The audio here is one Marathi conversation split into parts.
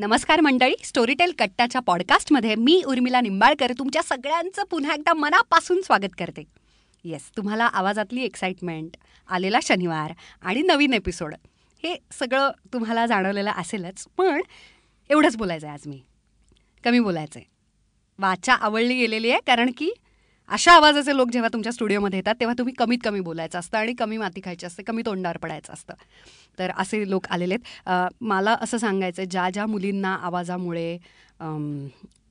नमस्कार मंडळी. स्टोरीटेल कट्टाच्या पॉडकास्टमध्ये मी उर्मिला निंबाळकर तुमच्या सगळ्यांचं पुन्हा एकदा मनापासून स्वागत करते. येस तुम्हाला आवाजातली एक्साइटमेंट आलेला शनिवार आणि नवीन एपिसोड हे सगळं तुम्हाला जाणवलेलं असेलच पण एवढंच बोलायचं आहे आज मी. कमी बोलायचं आहे वाचा आवडली गेलेली आहे कारण की अशा आवाजाचे लोक जेव्हा तुमच्या स्टुडिओमध्ये येतात तेव्हा तुम्ही कमीत कमी बोलायचं असतं आणि कमी माती खायची असते कमी तोंडावर पडायचं असतं. तर असे लोक आलेले आहेत. मला असं सांगायचं ज्या ज्या मुलींना आवाजामुळे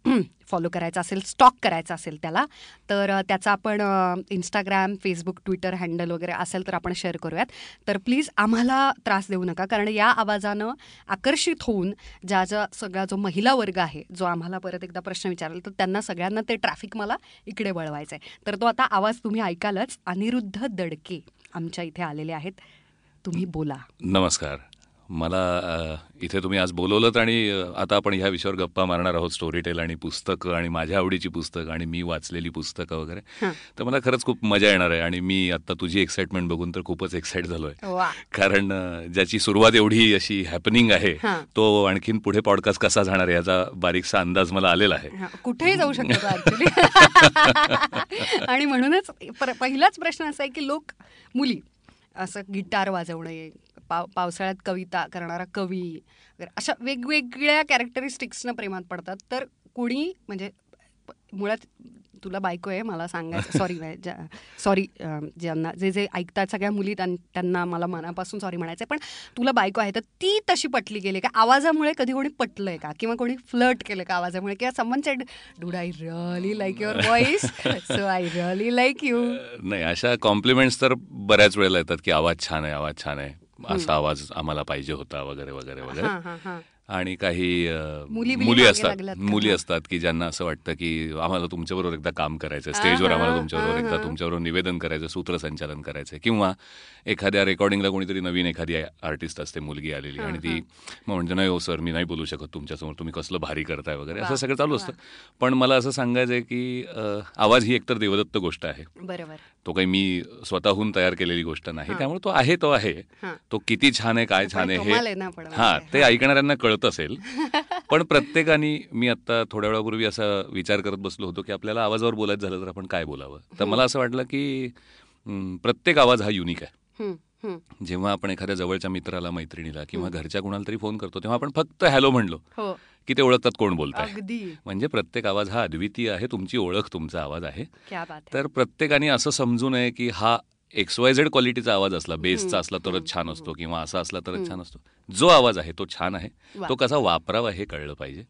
फॉलो करायचा असेल स्टॉक करायचा असेल त्याला तर त्याचा आपण इंस्टाग्राम फेसबुक ट्विटर हँडल वगैरे असेल तर आपण शेअर करूयात. तर प्लीज आम्हाला त्रास देऊ नका कारण या आवाजानं आकर्षित होऊन ज्या ज्या सगळा जो महिला वर्ग आहे जो आम्हाला परत एकदा प्रश्न विचारला तर त्यांना सगळ्यांना ते ट्रॅफिक मला इकडे वळवायचं आहे तर तो आता आवाज तुम्ही ऐकालच. अनिरुद्ध दडके आमच्या इथे आलेले आहेत. तुम्ही बोला. नमस्कार. मला इथे तुम्ही आज बोलवलं आणि आता आपण ह्या विषयावर गप्पा मारणार आहोत स्टोरी टेल आणि पुस्तकं आणि माझ्या आवडीची पुस्तकं आणि मी वाचलेली पुस्तकं वगैरे. तर मला खरंच खूप मजा येणार आहे आणि मी आता तुझी एक्साइटमेंट बघून तर खूपच एक्साइट झालोय. कारण ज्याची सुरुवात एवढी अशी हॅपनिंग आहे तो आणखीन पुढे पॉडकास्ट कसा जाणार आहे याचा बारीकसा अंदाज मला आलेला आहे. कुठेही जाऊ शकतो आणि म्हणूनच पहिलाच प्रश्न असा आहे की लोक मुली असं गिटार वाजवणे पाव पावसाळ्यात कविता करणारा कवी वगैरे अशा वेगवेगळ्या कॅरेक्टरिस्टिक्सनं प्रेमात पडतात. तर कोणी म्हणजे मुळात तुला बायको आहे मला सांगायचं सॉरी सॉरी ज्यांना जे जे ऐकतात सगळ्या मुली त्यांना मला मनापासून सॉरी म्हणायचं पण तुला बायको आहे तर ती तशी पटली गेली का? आवाजामुळे कधी कोणी पटलंय का? किंवा कोणी फ्लट केलं का आवाजामुळे? किंवा someone said dude I really like your voice so I really like you नाही अशा कॉम्प्लिमेंट्स तर बऱ्याच वेळेला येतात की आवाज छान आहे आवाज छान आहे. असा आवाज आम्हाला पाहिजे होता वगैरे वगैरे वगैरे. आणि काही मुली असतात. मुली असतात की ज्यांना असं वाटतं की आम्हाला तुमच्याबरोबर एकदा काम करायचं स्टेजवर आम्हाला तुमच्याबरोबर एकदा तुमच्याबरोबर निवेदन करायचं सूत्रसंचालन करायचं किंवा एखाद्या रेकॉर्डिंगला कोणीतरी नवीन एखादी आर्टिस्ट असते मुलगी आलेली आणि ती म्हणजे नाही हो सर मी नाही बोलू शकत तुमच्यासमोर तुम्ही कसलं भारी करताय वगैरे असं सगळं चालू असतं. पण मला असं सांगायचं आहे की आवाज ही एकतर देवदत्त गोष्ट आहे. बरोबर. तो काही मी स्वतःहून तयार केलेली गोष्ट नाही. त्यामुळे तो आहे तो आहे. तो किती छान आहे काय छान आहे हे हा ते ऐकणाऱ्यांना कळत असेल. पण प्रत्येकाने मी आता थोड्या वेळापूर्वी असा विचार करत बसलो होतो की आपल्याला आवाजावर बोलायचं झालं तर आपण काय बोलावं? तर मला असं वाटलं की प्रत्येक आवाज हा युनिक आहे. जेव्हा आपण एखाद्या जवळच्या मित्राला मैत्रिणीला किंवा घरच्या कुणाला तरी फोन करतो तेव्हा आपण फक्त हॅलो म्हणलो. हो. की ते ओळखतात कोण बोलताय. म्हणजे प्रत्येक आवाज हा अद्वितीय आहे तुमची ओळख तुमचा आवाज आहे. तर प्रत्येकाने असं समजू नये की हा एक्स वाय झेड क्वालिटीचा आवाज असला बेसचा असला तरच छान असतो किंवा असा असला तरच छान असतो. जो आवाज आहे तो छान आहे तो कसा वापरावा हे कळलं पाहिजे.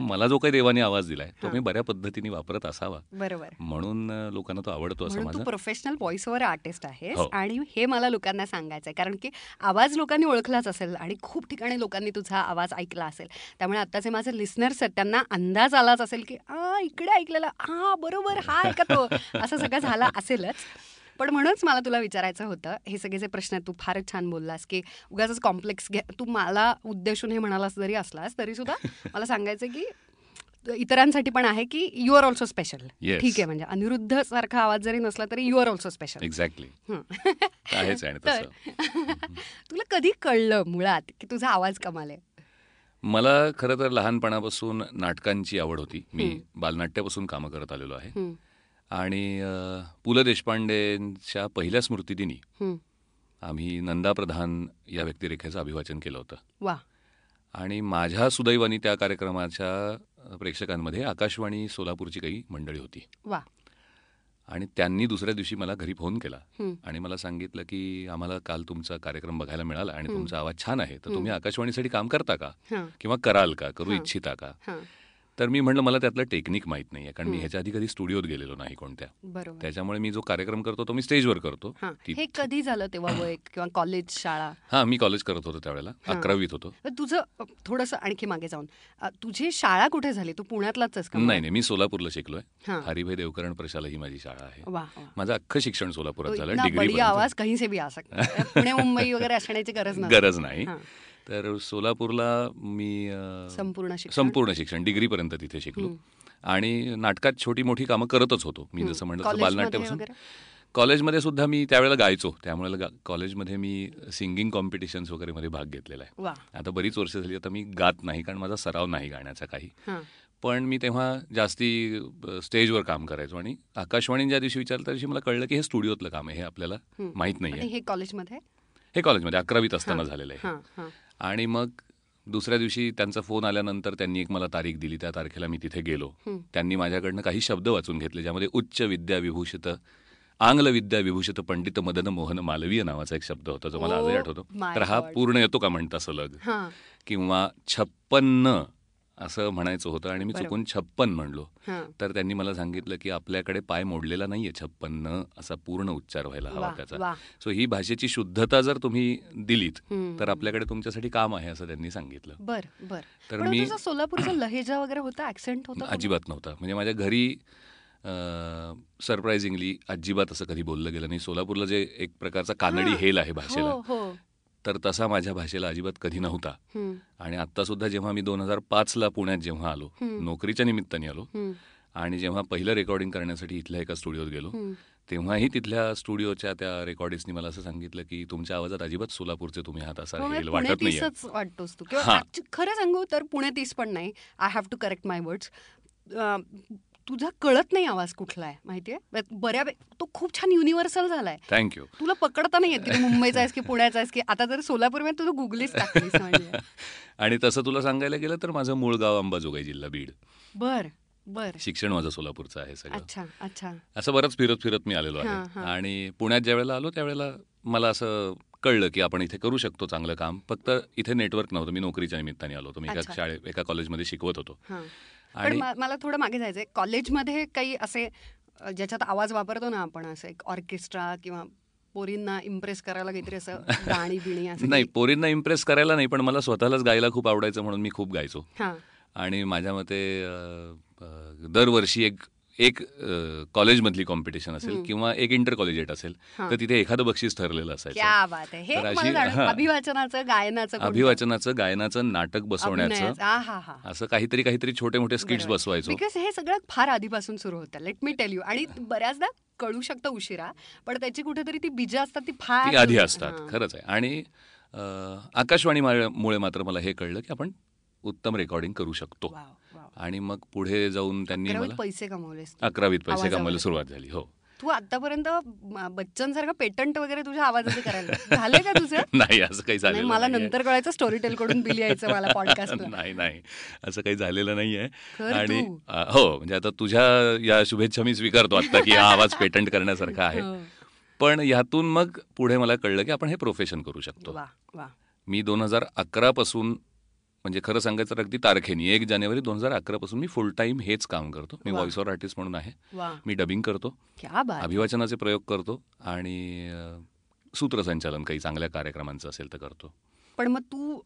मला जो काही देवाने आवाज दिलाय तो मी बऱ्या पद्धतीने वापरत असावा. बरोबर. म्हणून लोकांना तो आवडतो असं माझं. प्रोफेशनल व्हॉइस ओव्हर आर्टिस्ट आहे. आणि हे मला लोकांना सांगायचं आहे कारण की आवाज लोकांनी ओळखलाच असेल आणि खूप ठिकाणी लोकांनी तुझा आवाज ऐकला असेल. त्यामुळे आताचे माझे लिस्नर्स आहेत त्यांना अंदाज आलाच असेल की इकडे ऐकलेला. हा बरोबर. हा ऐकतो. असं सगळं झाला असेलच. पण म्हणूनच मला तुला विचारायचं होतं हे सगळे जे प्रश्न तू फारच छान बोललास की उगाच कॉम्प्लेक्स घ्या तू मला उद्देशून हे म्हणालास जरी असलास तरी सुद्धा मला सांगायचं की इतरांसाठी पण आहे की यू आर ऑल्सो स्पेशल ठीक आहे म्हणजे अनिरुद्ध सारखा आवाज जरी नसला तरी you are also special exactly तुला कधी कळलं मुळात की तुझा आवाज कमाल आहे? मला खरं तर लहानपणापासून नाटकांची आवड होती. मी बालनाट्यापासून कामं करत आलेलो आहे. आणि पु ल देशपांडेंच्या पहिल्या स्मृतिदिनी आम्ही नंदा प्रधान या व्यक्तिरेखेचं अभिवाचन केलं होतं. आणि माझ्या सुदैवानी त्या कार्यक्रमाच्या प्रेक्षकांमध्ये आकाशवाणी सोलापूरची काही मंडळी होती. आणि त्यांनी दुसऱ्या दिवशी मला घरी फोन केला आणि मला सांगितलं की आम्हाला काल तुमचा कार्यक्रम बघायला मिळाला आणि तुमचा आवाज छान आहे. तर तुम्ही आकाशवाणीसाठी काम करता का? किंवा कराल का? करू इच्छिता का? तर मी म्हणलं मला त्यातलं टेक्निक माहीत नाहीये कारण मी ह्याच्या आधी कधी स्टुडिओत गेलेलो नाही कोणत्या. त्याच्यामुळे मी जो कार्यक्रम करतो तो मी स्टेजवर करतो. हे. कधी झालं तेव्हा किंवा कॉलेज शाळा? हा मी कॉलेज करत होतो त्यावेळेला. अकरावीत होतो. तुझं थोडस आणखी मागे जाऊन. तुझी शाळा कुठे झाली? तू पुण्यातलाच नाही नाही मी सोलापूरला शिकलोय. हरिभाई देवकरण प्रशाला ही माझी शाळा आहे. माझं अख्खं शिक्षण सोलापुरात झालं डिग्री आवाज कहीं से भी आ सकता पुणे मुंबई वगैरे असण्याची गरज गरज नाही. तर सोलापूरला मी संपूर्ण संपूर्ण शिक्षण डिग्रीपर्यंत तिथे शिकलो. आणि नाटकात छोटी मोठी कामं करतच होतो मी जसं म्हणलं बालनाट्यापासून कॉलेजमध्ये सुद्धा मी त्यावेळेला गायचो त्यामुळे कॉलेजमध्ये मी सिंगिंग कॉम्पिटिशन्स वगैरे मध्ये भाग घेतलेला आहे. आता बरीच वर्ष झाली आता मी गात नाही कारण माझा सराव नाही गाण्याचा काही. पण मी तेव्हा जास्ती स्टेजवर काम करायचो आणि आकाशवाणी ज्या दिवशी विचारलं त्या दिवशी मला कळलं की हे स्टुडिओतलं काम आहे हे आपल्याला माहीत नाही हे कॉलेजमध्ये? हे कॉलेजमध्ये अकरावीत असताना झालेलं आहे. आणि मग दुसऱ्या दिवशी त्यांचा फोन आल्यानंतर त्यांनी एक मला तारीख दिली. त्या तारखेला मी तिथे गेलो. त्यांनी माझ्याकडनं काही शब्द वाचून घेतले ज्यामध्ये उच्च विद्या विभूषित आंग्ल विद्या विभूषित पंडित मदन मोहन मालवीय नावाचा एक शब्द होता जो मला आजही आठवतो. तर हा पूर्ण येतो का म्हणता सलग? किंवा छप्पन्न असं म्हणायचं होतं आणि मी चुकून छप्पन म्हणलो. तर त्यांनी मला सांगितलं की आपल्याकडे पाय मोडलेला नाहीये छप्पन्न असा पूर्ण उच्चार व्हायला हवा त्याचा. सो ही भाषेची शुद्धता जर तुम्ही दिलीत तर आपल्याकडे तुमच्यासाठी काम आहे असं त्यांनी सांगितलं. बर बर. तर मी सोलापूरचा लहेजा वगैरे होता ऍक्सेंट होता अजिबात नव्हता. म्हणजे माझ्या घरी सरप्राइझिंगली अजिबात असं कधी बोललं गेलं नाही. सोलापूरला जे एक प्रकारचा कानडी हेल आहे भाषेला. हो, हो. तर तसा माझ्या भाषेला अजिबात कधी नव्हता. आणि आता सुद्धा जेव्हा मी दोन हजार पाच ला पुण्यात जेव्हा आलो नोकरीच्या निमित्ताने आलो आणि जेव्हा पहिलं रेकॉर्डिंग करण्यासाठी इथल्या एका स्टुडिओत गेलो तेव्हाही तिथल्या स्टुडिओच्या त्या रेकॉर्डिस्टनी मला असं सांगितलं की तुमच्या आवाजात अजिबात सोलापूरचे तुम्ही हात असा हो, वाटत नाही वाटतोस तू. खरं सांगू तर पुणे तीस पण नाही. I have to correct my words तुझा कळत नाही आवाज कुठला आहे माहितीये बऱ्या तो खूप छान युनिव्हर्सल झालाय. थँक्यू तुला पकडता नाही येत की मुंबईचा आहेस की पुण्याचा आहेस की आता जर सोलापूरमध्ये तुझं गुगलीच. आणि तसं तुला सांगायला गेलं तर माझं मूळ गाव अंबाजोगाई जिल्हा बीड. बर बर. शिक्षण माझं सोलापूरचं आहे सगळं. अच्छा अच्छा. असं बरंच फिरत फिरत मी आलेलो आहे. आणि पुण्यात ज्या वेळेला आलो त्यावेळेला मला असं कळलं की आपण इथे करू शकतो चांगलं काम. फक्त इथे नेटवर्क नव्हतं. मी नोकरीच्या निमित्ताने आलो होतो. मी एका शाळेत एका कॉलेजमध्ये शिकवत होतो. पण मला थोडं मागे जायचंय. कॉलेजमध्ये काही असे ज्याच्यात आवाज वापरतो ना आपण असं एक ऑर्केस्ट्रा किंवा पोरींना इम्प्रेस करायला काहीतरी असं गाणी बिणी असं नाही पोरींना इम्प्रेस करायला नाही पण मला स्वतःलाच गायला खूप आवडायचं म्हणून मी खूप गायचो. आणि माझ्या मते दरवर्षी एक एक कॉलेजमधली कॉम्पिटिशन असेल किंवा एक इंटर कॉलेजेट असेल तर तिथे एखादं बक्षीस ठरलेलं असायचं. अभिवाचनाचं गायनाचं अभिवाचनाचं गायनाचं नाटक बसवण्याचं असं काहीतरी काहीतरी छोटे मोठे स्किट्स बसवायचो. बिकॉज हे सगळं फार आधीपासून सुरू होतं. लेट मी टेल यू आणि बऱ्याचदा कळू शकतं उशिरा पण त्याची कुठेतरी ती बीज असतात ती फार आधी असतात. खरंच आहे. आणि आकाशवाणीमुळे मात्र मला हे कळलं की आपण उत्तम रेकॉर्डिंग करू शकतो. आणि मग पुढे जाऊन त्यांनी मला पैसे कमवले अकरावीत पैसे कमवायला सुरुवात झाली हो. तू आतापर्यंत बच्चन सारखं पेटंट वगैरे तुझ्या आवाजाचे करायला झाले का तुझं? नाही असं काही झालं मला नंतर कळायचं स्टोरी टेल कडून बिल यायचं मला पॉडकास्ट नाही नाही. असं काही झालेलं नाहीये. आणि हो म्हणजे आता तुझ्या या शुभेच्छा मी स्वीकारतो आता की हा आवाज पेटंट करण्यासारखा आहे. हो. पण यातून मग पुढे मला कळलं की आपण हे प्रोफेशन करू शकतो. मी दोन हजार अकरा पासून म्हणजे खरं सांगायचं अगदी तारखेनी. एक जानेवारी दोन हजार अकरा पासून मी फुल टाइम हेच काम करतो. मी व्हॉइस ओव्हर आर्टिस्ट म्हणून आहे. मी डबिंग करतो. अभिवाचनाचे प्रयोग करतो आणि सूत्रसंचालन काही चांगल्या कार्यक्रमांचं असेल तर करतो. पण मग तू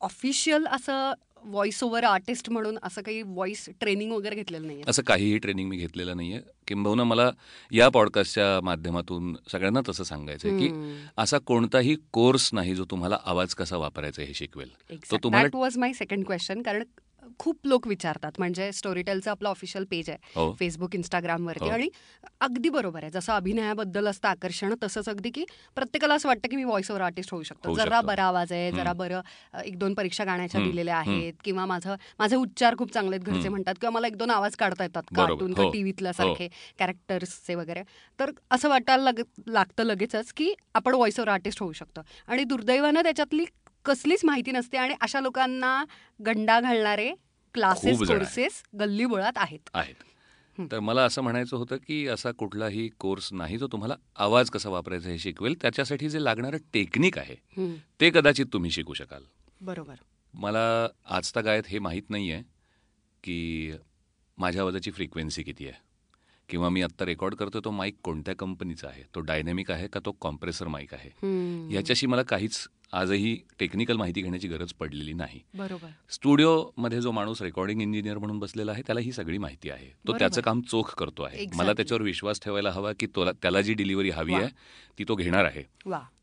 ऑफिशियल असं व्हॉइस ओव्हर आर्टिस्ट म्हणून असं काही व्हॉइस ट्रेनिंग वगैरे घेतलेलं नाही असं काहीही ट्रेनिंग मी घेतलेलं नाहीये. किंबहुना मला या पॉडकास्टच्या माध्यमातून सगळ्यांना तसं सांगायचं की असा कोणताही कोर्स नाही जो तुम्हाला आवाज कसा वापरायचा हे शिकवेल. तो तुम्हाला वॉज माय सेकंड क्वेश्चन कारण खूप लोक विचारतात. म्हणजे स्टोरीटेलचं आपलं ऑफिशियल पेज आहे. फेसबुक हो. इंस्टाग्रामवरती हो. आणि अगदी बरोबर आहे. जसं अभिनयाबद्दल असतं आकर्षण तसंच अगदी की प्रत्येकाला असं वाटतं की मी व्हॉइस ओव्हर आर्टिस्ट होऊ शकतो. जरा बरा आवाज आहे जरा बरं एक दोन परीक्षा गाण्याच्या दिलेल्या आहेत किंवा माझं माझे उच्चार खूप चांगले आहेत घरचे म्हणतात किंवा मला एक दोन आवाज काढता येतात कार्टून किंवा टीव्हीतल्या सारखे कॅरेक्टर्सचे वगैरे. तर असं वाटायला लागतं लगेचच की आपण व्हॉइस ओव्हर आर्टिस्ट होऊ शकतो. आणि दुर्दैवानं त्याच्यातली कसलीच माहिती नसते आणि अशा लोकांना गंडा घालणारे क्लासेस कोर्सेस गल्ली बोळात आहेत. आहेत. तर मला असं म्हणायचं होतं की असा कुठलाही कोर्स नाही जो तुम्हाला आवाज कसा वापरायचा हे शिकवेल त्याच्यासाठी जे लागणारं टेक्निक आहे ते कदाचित तुम्ही शिकू शकाल. बरोबर. मला आजता गायत हे माहीत नाही आहे की माझ्या आवाजाची फ्रिक्वेन्सी किती आहे. किंवा मी आत्ता रेकॉर्ड करतो तो माईक कोणत्या कंपनीचा आहे? तो डायनॅमिक आहे का तो कॉम्प्रेसर माईक आहे? याच्याशी मला काहीच आजही टेक्निकल माहिती घेण्याची गरज पडलेली नाही. बरोबर. स्टुडिओमध्ये जो माणूस रेकॉर्डिंग इंजिनियर म्हणून बसलेला आहे त्याला ही सगळी माहिती आहे. तो त्याचं काम चोख करतो आहे. मला त्याच्यावर विश्वास ठेवायला हवा की त्याला जी डिलिव्हरी हवी आहे ती तो घेणार आहे.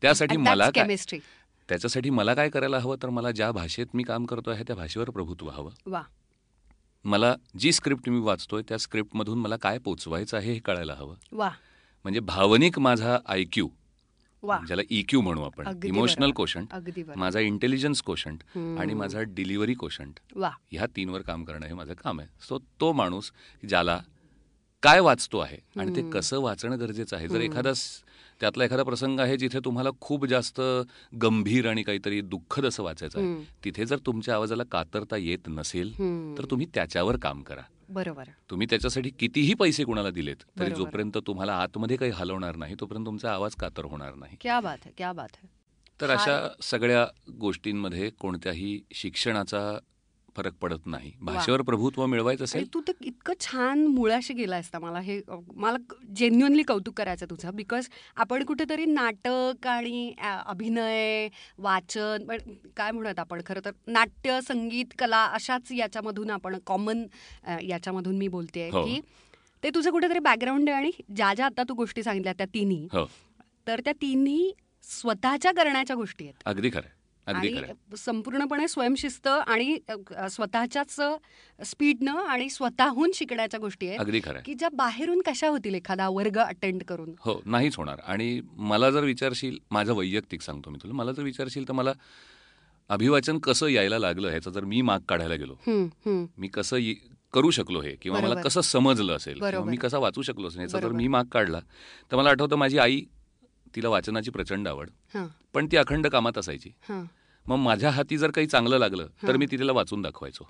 त्यासाठी मला त्याच्यासाठी मला काय करायला हवं? तर मला ज्या भाषेत मी काम करतो आहे त्या भाषेवर प्रभुत्व हवं. मला जी स्क्रिप्ट मी वाचतोय त्या स्क्रिप्टमधून मला काय पोचवायचं आहे हे कळायला हवं. म्हणजे भावनिक माझा आयक्यू ज्याला इक्यू म्हणू आपण इमोशनल. कोशंट. माझा इंटेलिजन्स कोशंट. आणि माझा डिलिव्हरी कोशंट ह्या तीनवर काम करणं हे माझं काम आहे सो तो माणूस ज्याला काय वाचतो आहे आणि ते. कसं वाचणं गरजेचं आहे जर. एखादा त्यातला एखादा प्रसंग आहे जिथे तुम्हाला खूप जास्त गंभीर आणि काहीतरी दुःखद असं वाचायचं आहे. तिथे जर तुमच्या आवाजाला कातरता येत नसेल. तर तुम्ही त्याच्यावर काम करा बरोबर. तुम्ही त्याच्यासाठी कितीही पैसे कुणाला दिलेत तरी. जोपर्यंत तुम्हाला आतमध्ये काही हलवणार नाही तोपर्यंत तुमचा आवाज कातर होणार नाही. क्या बात है क्या बात है. तर अशा सगळ्या गोष्टींमध्ये कोणत्याही शिक्षणाचा फरक पडत नाही. भाषेवर प्रभुत्व मिळवायचं असेल तू तर इतकं छान मुळाशी गेलायस ना मला. हे मला जेन्युअनली कौतुक करायचं तुझं. बिकॉज आपण कुठेतरी नाटक आणि अभिनय वाचन पण काय म्हणत आपण खरं तर नाट्य संगीत कला अशाच याच्यामधून आपण कॉमन याच्यामधून मी बोलते हो. की ते तुझं कुठेतरी बॅकग्राऊंड आहे आणि ज्या ज्या आता तू गोष्टी सांगितल्या त्या तिन्ही हो. तर त्या तिन्ही स्वतःच्या करण्याच्या गोष्टी आहेत. अगदी खरं आणि संपूर्णपणे स्वयंशिस्त आणि स्वतःच्याच स्पीडनं आणि स्वतःहून शिकण्याच्या गोष्टी आहेत अगदी खरं की ज्या बाहेरून कशा होतील एखादा वर्ग अटेंड करून हो नाहीच होणार आणि मला जर विचारशील माझं वैयक्तिक सांगतो मी तुला मला जर विचारशील तर मला अभिवाचन कसं यायला लागलं ह्याचा जर मी माग काढायला गेलो. मी कसं करू शकलो हे किंवा मला. कसं समजलं असेल. मी कसा वाचू शकलो असेल याचा जर. मी माग काढला तर मला आठवतं माझी आई तिला वाचनाची प्रचंड आवड पण ती अखंड कामात असायची. मग माझ्या हाती जर काही चांगलं लागलं तर. मी तिला वाचून दाखवायचो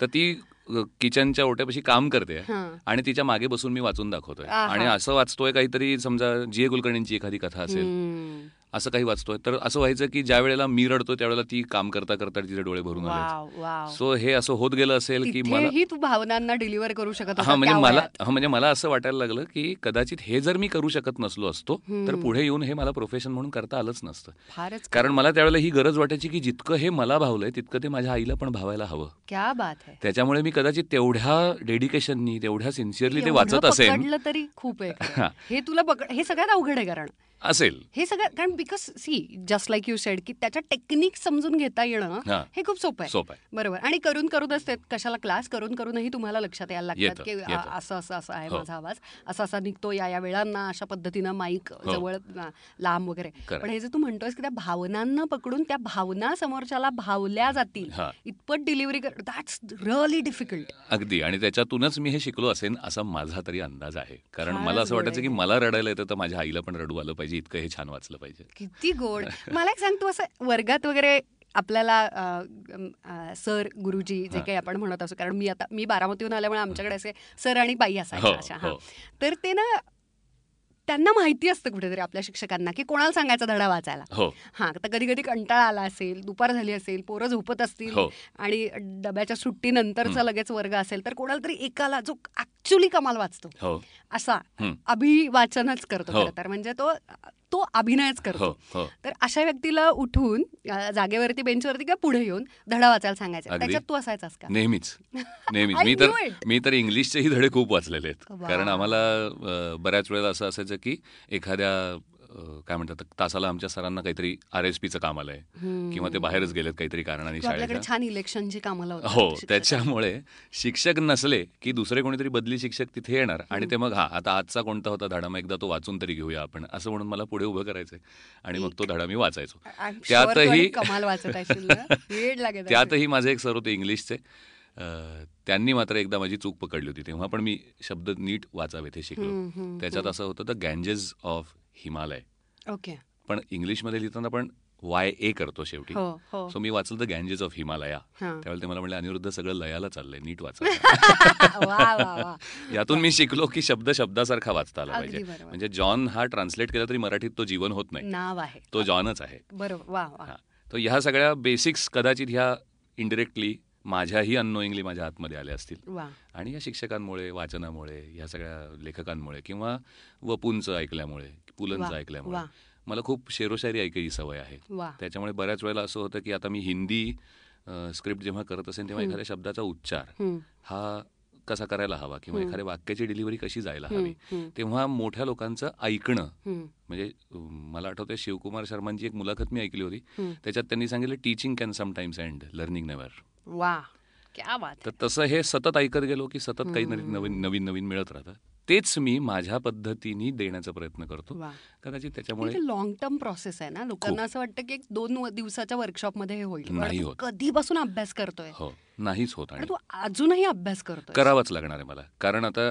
तर ती किचनच्या ओट्यापाशी काम करते. आणि तिच्यामागे बसून मी वाचून दाखवतोय. आणि असं वाचतोय काहीतरी समजा जी ए कुलकर्णींची एखादी कथा असेल. असं काही वाचतोय. तर असं व्हायचं की ज्या वेळेला मी रडतोय त्यावेळेला ती काम करता करता तिचे डोळे भरून आले वाव वाव. सो हे असं होत गेलं असेल की मला तू भावनांना डिलिव्हर करू शकत हा म्हणजे मला. हा म्हणजे मला असं वाटायला लागलं की कदाचित हे जर मी करू शकत नसलो असतो तर. पुढे येऊन हे मला प्रोफेशन म्हणून करता आलंच नसतं. कारण मला त्यावेळेला ही गरज वाटायची की जितकं हे मला भावलंय तितकं ते माझ्या आईला पण भावायला हवं. क्या बात है. त्याच्यामुळे मी कदाचित तेवढ्या डेडिकेशननी तेवढ्या सिन्सिअरली ते वाचत पकडलं तरी खूप आहे. हा. तुला हे सगळ्यात अवघड आहे कारण. असेल हे सगळं कारण because see just like you said की त्याच्या टेक्निक समजून घेता येणं हा. हे खूप सोपं आहे सोपं आहे बरोबर आणि करून करूनच ते कशाला क्लास करून करूनही तुम्हाला लक्षात यायला लागतात की असं असं असं आहे हो. माझा आवाज असा असा निघतो या या वेळांना अशा पद्धतीनं माईक हो. जवळ लांब वगैरे. पण हे जे तू म्हणतोयस की त्या भावनांना पकडून त्या भावना समोरच्याला भावल्या जातील. इतपत डिलिव्हरी कर दॅट्स रिअली डिफिकल्ट अगदी आणि त्याच्यातूनच मी हे शिकलो असेन असा माझा तरी अंदाज आहे कारण मला असं वाटायचं की. मला रडायला येतं तर माझ्या आईला पण रडू आलं पाहिजे इतकं हे छान वाचलं पाहिजे किती गोड मला एक सांग तू असं वर्गात वगैरे आपल्याला सर गुरुजी जे. काही आपण म्हणत असो कारण मी आता मी बारामतीहून आल्यामुळे आमच्याकडे असे सर आणि बाई असायच्या अशा हा हो. तर ते ना त्यांना माहिती असतं कुठेतरी आपल्या शिक्षकांना की कोणाला सांगायचा धडा वाचायला हो हा तर कधी कधी कंटाळा आला असेल दुपार झाली असेल पोरं झोपत असतील हो. आणि डब्याच्या सुट्टीनंतरचा. लगेच वर्ग असेल तर कोणाला तरी एकाला जो ऍक्च्युली कमाल वाचतो हो असा हं. अभिवाचनच करतो हो. खरं तर म्हणजे तो तो अभिनयच करतो. हो हो. तर अशा व्यक्तीला उठून जागेवरती बेंचवरती किंवा पुढे येऊन धडा वाचायला सांगायचं. त्याच्यात तू असायचास का? नेहमीच. नेहमीच. मी तर. मी तर इंग्लिशचेही धडे खूप वाचलेले आहेत. कारण आम्हाला बऱ्याच वेळेला असं असायचं की एखाद्या काय म्हणतात तासाला आमच्या सरांना काहीतरी आर एस पीचं काम आलंय. किंवा ते बाहेरच गेलेत काहीतरी कारणाने शाळेच्या. छान इलेक्शनची कामाला हो. त्याच्यामुळे शिक्षक नसले की दुसरे कोणीतरी बदली शिक्षक तिथे येणार. आणि ते मग हा आता आजचा कोणता होता धडा मग एकदा तो वाचून तरी घेऊया आपण. असं म्हणून मला पुढे उभं करायचंय. आणि मग तो धडा मी वाचायचो. त्यातही. त्यातही माझे एक सर होते इंग्लिशचे. त्यांनी मात्र एकदा माझी चूक पकडली होती तेव्हा पण मी शब्द नीट वाचावेत हे शिकलो. त्याच्यात असं होतं the Ganges of Himalaya. Okay. पण इंग्लिशमध्ये लिहिताना पण वाय ए करतो शेवटी. हो हो. सो मी वाचलं द गँजेस ऑफ हिमालया हा. त्यावेळेला ते मला म्हणले अनिरुद्ध सगळं लयाला चाललंय नीट वाचा. यातून मी शिकलो की शब्द शब्दासारखा वाचता आला पाहिजे. म्हणजे जॉन हा ट्रान्सलेट केला तरी मराठीत तो जीवन होत नाही. तो जॉनच आहे. बरोबर. हा. तर ह्या सगळ्या बेसिक्स कदाचित ह्या इंडिरेक्टली माझ्याही अननोईंगली माझ्या आतमध्ये आल्या असतील. आणि या शिक्षकांमुळे वाचनामुळे ह्या सगळ्या लेखकांमुळे किंवा वपूंचं ऐकल्यामुळे पुलंचं ऐकल्यामुळे. मला खूप शेरोशायरी ऐकायची सवय आहे. त्याच्यामुळे बऱ्याच वेळेला असं होतं की आता मी हिंदी स्क्रिप्ट जेव्हा करत असेल तेव्हा. एखाद्या शब्दाचा उच्चार हा कसा करायला हवा किंवा. एखाद्या वाक्याची डिलिव्हरी कशी जायला हवी तेव्हा मोठ्या लोकांचं ऐकणं. म्हणजे मला आठवतंय शिवकुमार शर्मांची एक मुलाखत मी ऐकली होती. त्याच्यात त्यांनी सांगितलं teaching can sometimes and learning never वा तर तसं हे सतत ऐकत गेलो की सतत काही नवीन नवीन नवीन मिळत राहतं. तेच मी माझ्या पद्धतीने देण्याचा प्रयत्न करतो. कदाचित त्याच्यामुळे लॉंग टर्म प्रोसेस आहे ना लोकांना. असं वाटतं की एक दोन दिवसाच्या वर्कशॉपमध्ये हे होईल. नाही. कधीपासून अभ्यास करतोय? हो नाहीच होत आणि तू अजूनही अभ्यास करतोय करावाच लागणार आहे मला. कारण आता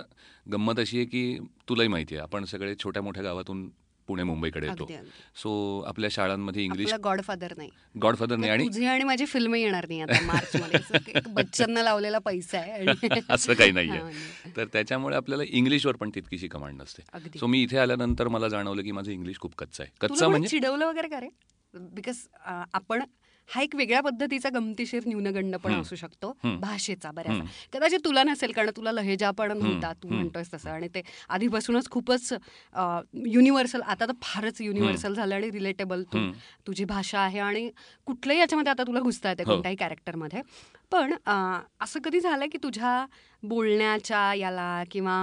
गंमत अशी आहे की तुलाही माहिती आहे आपण सगळे छोट्या मोठ्या गावातून पुणे मुंबईकडे येतो. सो आपल्या शाळांमध्ये इंग्लिश आपला गॉडफादर नाही. गॉडफादर नाही आणि तुझी आणि माझी फिल्म येणार नाही आता मार्च बच्चनला लावलेला पैसा आहे आणि असं काही नाहीये. नाही. तर त्याच्यामुळे आपल्याला इंग्लिशवर पण तितकीशी कमांड नसते. सो मी इथे आल्यानंतर मला जाणवलं की माझं इंग्लिश खूप कच्चं आहे. कच्चं म्हणजे चिडवलं वगैरे का रे? बिकॉज आपण हा एक वेगळ्या पद्धतीचा गमतीशीर न्यूनगंड पण. असू शकतो. भाषेचा बऱ्याच. कदाचित तुला नसेल कारण तुला लहेजा पण नव्हता तू. म्हणतोयस तसं आणि ते आधीपासूनच खूपच युनिव्हर्सल आता तर फारच युनिव्हर्सल झालं आणि रिलेटेबल तू. तुझी भाषा आहे आणि कुठल्याही याच्यामध्ये आता तुला घुसता येते हो. कोणत्याही कॅरेक्टरमध्ये पण अं, असं कधी झालं की तुझ्या बोलण्याच्या याला किंवा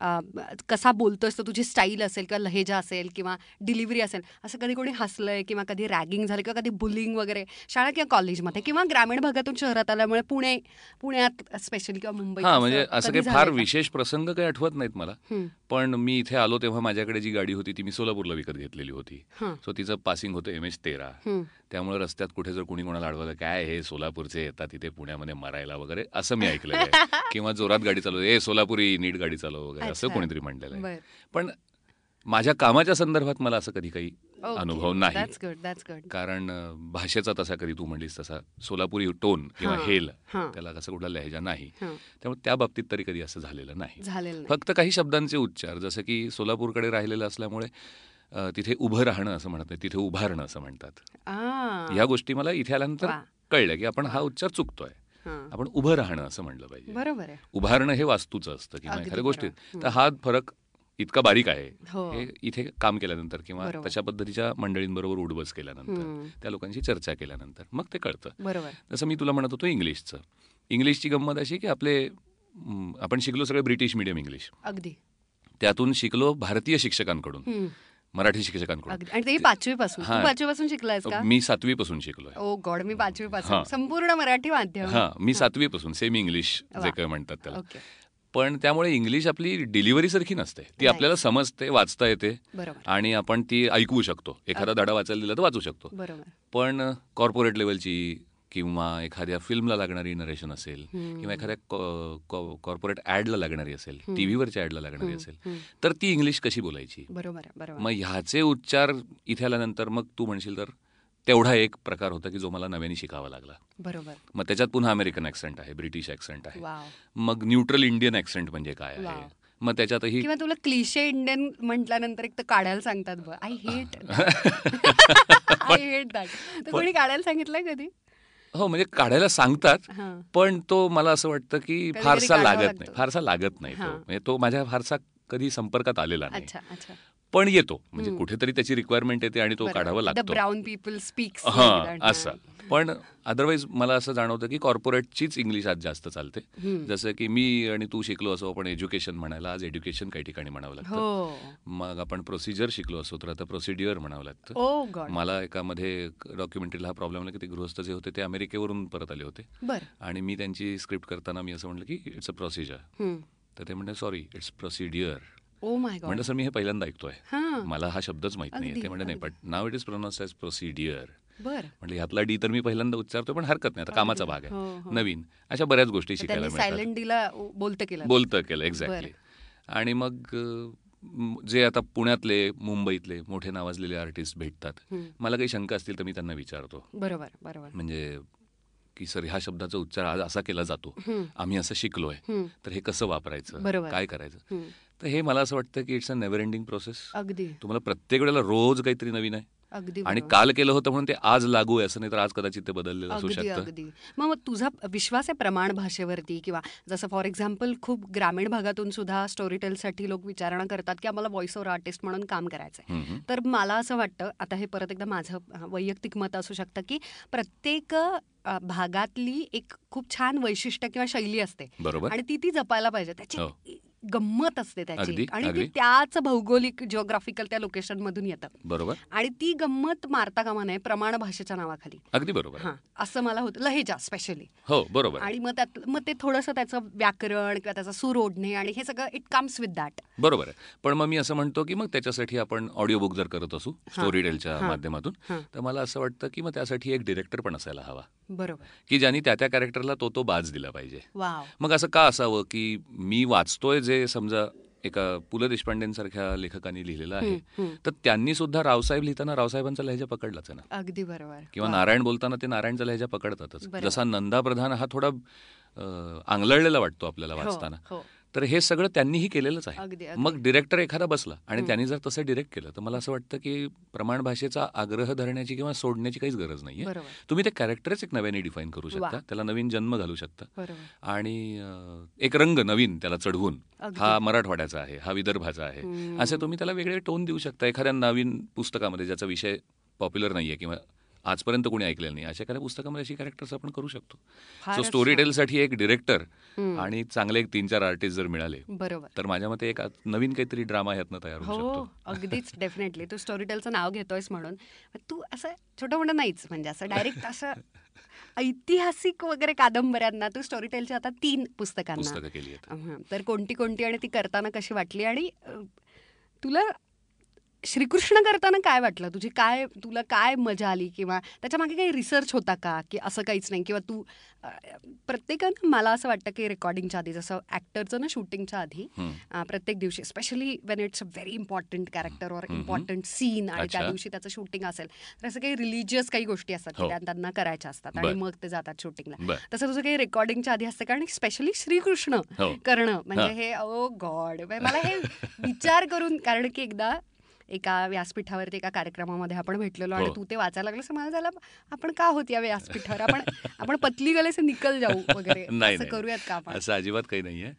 अं, कसा बोलतोस तर तुझी स्टाईल असेल किंवा लहेजा असेल किंवा डिलिव्हरी असेल असं कधी कोणी हसलंय किंवा कधी रॅगिंग झालं किंवा कधी बुलिंग वगैरे शाळा किंवा कॉलेजमध्ये किंवा ग्रामीण भागातून शहरात आल्यामुळे पुणे पुण्यात स्पेशली किंवा मुंबईत हा म्हणजे असं कधी काही फार झालंय का? विशेष प्रसंग काही आठवत नाहीत मला. पण मी इथे आलो तेव्हा माझ्याकडे जी गाडी होती ती मी सोलापूरला विकत घेतलेली होती. हं, सो तिचं पासिंग होतं एम एच तेरा. त्यामुळे रस्त्यात कुठे जर कुणी कोणाला अडवलं काय हे सोलापूरचे येतात तिथे पुण्यामध्ये मरायला वगैरे असं मी ऐकलेलं आहे किंवा जोरात गाडी चालव ए सोलापुरी नीट गाडी चालव वगैरे असं. कोणीतरी म्हणलेलं आहे. पण माझ्या कामाच्या संदर्भात मला असं कधी काही. अनुभव नाही. कारण भाषेचा तसा कधी तू म्हणलीस तसा सोलापुरी टोन किंवा हेल. त्याला कसं कुठला लहेजा नाही त्यामुळे त्या बाबतीत तरी कधी असं झालेलं नाही फक्त काही शब्दांचे उच्चार जसं की सोलापूरकडे राहिलेलं असल्यामुळे तिथे उभं राहणं असं म्हणत नाही तिथे उभारणं असं म्हणतात. या गोष्टी मला इथे आल्यानंतर. कळलं की आपण हा उच्चार चुकतोय. आपण उभं राहणं असं म्हणलं पाहिजे. बरोबर उभारणं हे वास्तूचं असतं किंवा एखाद्या गोष्टीत. तर हा फरक इतका बारीक आहे. हो. हे इथे काम केल्यानंतर किंवा. तशा पद्धतीच्या मंडळींबरोबर उडबस केल्यानंतर. त्या लोकांशी चर्चा केल्यानंतर मग ते कळतं. बरोबर. जसं मी तुला म्हणत होतो इंग्लिशचं. इंग्लिशची गंमत अशी की आपले आपण शिकलो सगळे ब्रिटिश मिडियम इंग्लिश. अगदी. त्यातून शिकलो भारतीय शिक्षकांकडून. मराठी शिक्षकांकडून आणि ते पाचवी पासून तू हा. पाचवी पासून शिकलायस का? मी सातवी पासून शिकलोय. ओ गॉड मी पाचवी पासून हा. संपूर्ण मराठी माध्यम. हा मी सातवी पासून सेमी इंग्लिश जे. काय म्हणतात त्याला. पण त्यामुळे इंग्लिश आपली डिलिव्हरी सारखी नसते. ती. आपल्याला समजते वाचता येते. आणि आपण ती ऐकवू शकतो. एखादा धडा वाचायला दिला तर वाचू शकतो. पण कॉर्पोरेट लेवलची किंवा एखाद्या फिल्मला लागणारी नरेशन असेल. किंवा एखाद्या कॉर्पोरेट ॲडला लागणारी असेल हम्म. टीव्हीवरच्या ॲडला लागणारी असेल. तर ती इंग्लिश कशी बोलायची? बरोबर मग ह्याचे उच्चार इथे आल्यानंतर मग तू म्हणशील तर तेवढा एक प्रकार होता की जो मला नव्याने शिकावा लागला. बरोबर. मग त्याच्यात पुन्हा अमेरिकन ॲक्सेंट आहे ब्रिटिश ॲक्सेंट आहे. मग न्यूट्रल इंडियन ॲक्सेंट म्हणजे काय आहे. मग त्याच्यातही किंवा तुला क्लिशे इंडियन म्हटल्यानंतर एक तर काढायला सांगतात I hate I hate that कोणी काढायला सांगितलंय कधी? हो म्हणजे काढायला सांगतात पण तो मला असं वाटतं की फारसा लागत. नाही फारसा लागत नाही तो. म्हणजे तो माझ्या फारसा कधी संपर्कात आलेला नाही. पण येतो म्हणजे. कुठेतरी त्याची रिक्वायरमेंट येते आणि तो काढावा लागतो. ब्राऊन पीपल स्पीक्स हा असं. पण अदरवाईज मला असं जाणवतं की कॉर्पोरेटचीच इंग्लिश आज जास्त चालते. जसं की मी आणि तू शिकलो असो आपण एज्युकेशन म्हणायला आज एज्युकेशन काही ठिकाणी म्हणावं लागतं. हो. मग आपण प्रोसिजर शिकलो असो तर आता प्रोसिड्युअर म्हणावं लागतं. गॉड मला एकामध्ये डॉक्युमेंटरीला हा प्रॉब्लेम आला की ते गृहस्थ जे होते ते अमेरिकेवरून परत आले होते. आणि मी त्यांची स्क्रिप्ट करताना मी असं म्हटलं की इट्स अ प्रोसिजर तर ते म्हणते सॉरी इट्स गॉड म्हणलं सर मी हे पहिल्यांदा ऐकतोय. मला हा शब्दच माहीत नाही ते म्हणते नाही. But now it is pronounce as procedure बर. म्हटलं ह्यातला डी तर मी पहिल्यांदा उच्चारतो पण हरकत नाही आता कामाचा भाग हो, आहे. हो. नवीन अशा बऱ्याच गोष्टी शिकायला सायलेंट डीला बोलतं केलं. बोलतं केलं एक्झॅक्टली आणि मग जे आता पुण्यातले मुंबईतले मोठे नावाजलेले आर्टिस्ट भेटतात. मला काही शंका असतील तर मी त्यांना विचारतो. बरोबर बरोबर. म्हणजे की सर ह्या शब्दाचा उच्चार आज असा केला जातो. आम्ही असं शिकलोय. तर हे कसं वापरायचं. काय करायचं. तर हे मला असं वाटतं की it's a never ending process अगदी. तुम्हाला प्रत्येक वेळेला रोज काहीतरी नवीन आहे. आणि. काल केलं होतं म्हणून ते आज लागू आहे असं नाही तर आज कदाचित ते बदललेलं असू शकतं मग तुझा विश्वास आहे प्रमाण भाषेवरती किंवा जसं फॉर एक्झाम्पल खूप ग्रामीण भागातून सुद्धा स्टोरी टेलसाठी लोक विचारणा करतात की आम्हाला व्हॉइस ओव्हर आर्टिस्ट म्हणून काम करायचं आहे हम्म. तर मला असं वाटतं आता हे परत एकदा माझं वैयक्तिक मत असू शकतं की प्रत्येक भागातली एक खूप छान वैशिष्ट्य किंवा शैली असते बरोबर आणि ती ती जपायला पाहिजे त्याची हो. गंमत असते त्याची. आणि ती. त्याच भौगोलिक जिओग्राफिकल त्या लोकेशन मधून येतं. बरोबर. आणि ती गंमत मारता कामा नये प्रमाण भाषेच्या नावाखाली. अगदी बरोबर. हा असं मला होतं. लहेजा स्पेशली हो बरोबर. आणि मग त्यात मग ते थोडंसं त्याचं व्याकरण किंवा त्याचा सूर ओढणे आणि हे सगळं इट कम्स विथ दॅट बरोबर पण मग मी असं म्हणतो की मग त्याच्यासाठी आपण ऑडिओ बुक जर करत असू स्टोरी टेलच्या. माध्यमातून. तर मला असं वाटतं की मग त्यासाठी एक डिरेक्टर पण असायला हवा. बरोबर की ज्यांनी त्या त्या कॅरेक्टरला तो तो बाज दिला पाहिजे मग असं का असावं की मी वाचतोय जे समजा एका पु ल देशपांडेंसारख्या लेखकांनी लिहिलेलं आहे. तर त्यांनी सुद्धा रावसाहेब लिहिताना रावसाहेबांचा लहेजा पकडलाच ना अगदी बरोबर किंवा. नारायण बोलताना ते नारायणचा लहेजा पकडतातच. जसा नंदा प्रधान हा थोडा आंगलळलेला वाटतो आपल्याला हो, वाचताना हो. तर हे सगळं त्यांनीही केलेलंच आहे. मग डिरेक्टर एखादा बसला आणि. त्यांनी जर तसं डिरेक्ट केलं तर मला असं वाटतं की प्रमाण भाषेचा आग्रह धरण्याची किंवा सोडण्याची काहीच गरज नाहीये तुम्ही ते कॅरेक्टरच एक नव्याने डिफाईन करू शकता. त्याला नवीन जन्म घालू शकता आणि एक रंग नवीन त्याला चढवून. हा मराठवाड्याचा आहे हा विदर्भाचा आहे. असे तुम्ही त्याला वेगळे टोन देऊ शकता एखाद्या नवीन पुस्तकामध्ये ज्याचा विषय पॉप्युलर नाहीये किंवा आजपर्यंत कोणी ऐकलेलं नाही. अशा एखाद्या पुस्तकामध्ये अशी कॅरेक्टर्स आपण करू शकतो. So story. टेलसाठी एक डिरेक्टर. आणि चांगले एक तीन चार आर्टिस्ट जर मिळाले बरोबर. तर माझ्या मते एक नवीन काहीतरी ड्रामा ह्यातनं तयार होऊ हो शकतो. अगदीच डेफिनेटली तू स्टोरी टेलचं नाव घेतोयस म्हणून. तू असं छोटं मोठं नाहीच. म्हणजे असं डायरेक्ट असं ऐतिहासिक वगैरे कादंबऱ्यांना तू स्टोरी टेलच्या आता तीन पुस्तकांना. तर कोणती कोणती आणि ती करताना कशी वाटली? आणि तुला श्रीकृष्ण करताना काय वाटलं? तुझी काय तुला काय मजा आली? किंवा त्याच्यामागे काही रिसर्च होता का? की असं काहीच नाही? किंवा तू प्रत्येकानं मला असं वाटतं की रेकॉर्डिंगच्या आधी जसं ॲक्टरचं ना शूटिंगच्या आधी प्रत्येक दिवशी specially when it's a very important character or. Important scene आणि त्या. दिवशी त्याचं शूटिंग असेल तर असं काही रिलिजियस काही गोष्टी असतात की हो. त्या त्यांना करायच्या असतात आणि. मग ते जातात शूटिंगला तसं तुझं काही रेकॉर्डिंगच्या आधी असतं कारण स्पेशली श्रीकृष्ण हो. करणं. म्हणजे हा. हे ओ गॉड मला हे विचार करून कारण की एकदा एका व्यासपीठावरती एका कार्यक्रमामध्ये आपण भेटलेलो आणि हो. तू ते वाचायला लागलं मला झालं आपण का होत या व्यासपीठावर? आपण आपण पतली गले से निकल जाऊ वगैरे. असं करूयात का आपण? असं अजिबात काही नाहीये.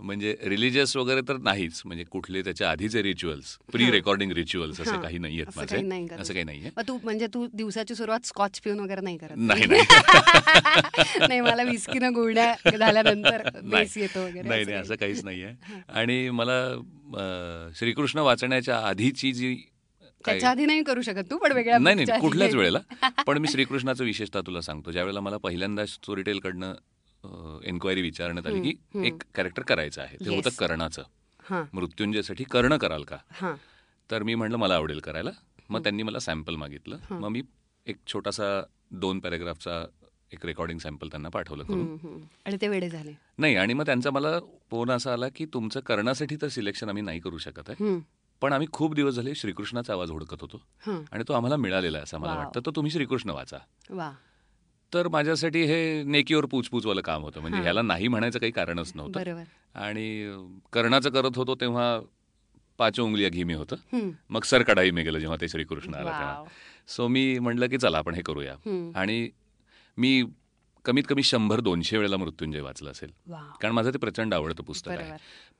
म्हणजे रिलिजियस वगैरे तर नाहीच म्हणजे कुठले त्याच्या आधीचे रिच्युअल्स प्री. रेकॉर्डिंग रिच्युअल्स असे. काही नाहीयेत असं माझे नाही. असं काही नाहीये तू म्हणजे तू दिवसाची सुरुवात स्कॉच पिऊन वगैरे नाही करत नाही नाही नाही मला विस्कीनं गुळण्या झाल्यानंतर नाही. येतो नाही नाही. असं काहीच नाहीये आणि मला श्रीकृष्ण वाचण्याच्या आधीची जी त्याच्या आधी नाही करू शकत तू पण वेगळ्या नाही नाही. कुठल्याच वेळेला पण मी श्रीकृष्णाचं विशेषतः तुला सांगतो ज्यावेळेला मला पहिल्यांदा स्टोरीटेल कडनं एन्क्वायरी विचारण्यात आली की. एक कॅरेक्टर करायचं आहे. ते होतं. कर्णाचं. मृत्युंजयसाठी कर्ण कराल का? तर मी म्हटलं मला आवडेल करायला. मग त्यांनी मला सॅम्पल मागितलं. मग मी एक छोटासा दोन पॅरेग्राफचा एक रेकॉर्डिंग सॅम्पल त्यांना पाठवलं करून. आणि ते वेळे झाले. नाही आणि मग त्यांचा मला फोन असा आला की तुमचं करण्यासाठी तर सिलेक्शन आम्ही नाही करू शकत आहे. पण आम्ही खूप दिवस झाले श्रीकृष्णाचा आवाज ओळखत होतो. आणि तो आम्हाला मिळालेला आहे असं मला. वाटतं. तर तुम्ही श्रीकृष्ण वाचा. वा तर माझ्यासाठी हे नेकीवर पूचपूचवालं काम होतं. म्हणजे. ह्याला नाही म्हणायचं काही कारणच नव्हतं. आणि कर्णाचं करत होतो तेव्हा पाच उंगलिया घी मी होतं मग सर कढाई मी गेलं जेव्हा ते श्रीकृष्ण आला तेव्हा. सो मी म्हटलं की चला आपण हे करूया. आणि मी कमीत कमी शंभर दोनशे वेळेला मृत्युंजय वाचलं असेल. कारण माझं ते प्रचंड आवडतं पुस्तक आहे.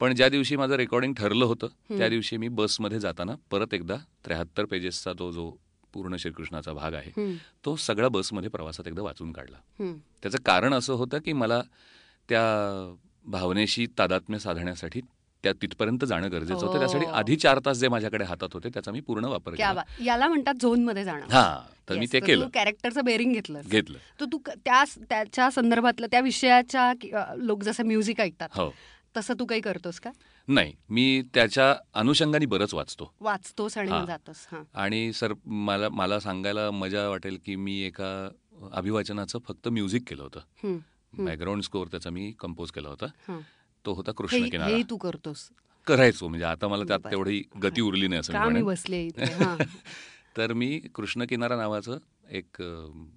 पण ज्या दिवशी माझं रेकॉर्डिंग ठरलं होतं. त्या दिवशी मी बसमध्ये जाताना परत एकदा त्र्याहत्तर पेजेसचा तो जो पूर्ण श्रीकृष्णाचा भाग आहे. तो सगळा बसमध्ये प्रवासात एकदा वाचून काढला. त्याचं कारण असं होतं की मला त्या भावनेशी तादात्म्य साधण्यासाठी त्या तिथपर्यंत जाणं गरजेचं होतं. हो. त्यासाठी आधी चार तास जे माझ्याकडे हातात होते त्याचा मी पूर्ण वापर केला. याला म्हणतात झोनमध्ये जाणं. हा तर मी ते केलं. कॅरेक्टरचं बेरिंग घेतलं घेतलं. तर तू त्या त्याच्या संदर्भातलं त्या विषयाच्या लोक जसं म्युझिक ऐकतात हो. तसं तू काही करतोस का? नाही मी त्याच्या अनुषंगाने बरंच वाचतो वाचतोस आणि जातोस हा आणि सर मला मला सांगायला मजा वाटेल की मी एका अभिवाचनाचं फक्त म्युझिक केलं होतं. बॅकग्राऊंड स्कोअर त्याचा मी कंपोज केला होता. तो होता कृष्ण किनारा हे तू करतोस करायचो म्हणजे आता मला त्यात. तेवढी गती उरली नाही असं. बसले. तर मी कृष्ण किनारा नावाचं एक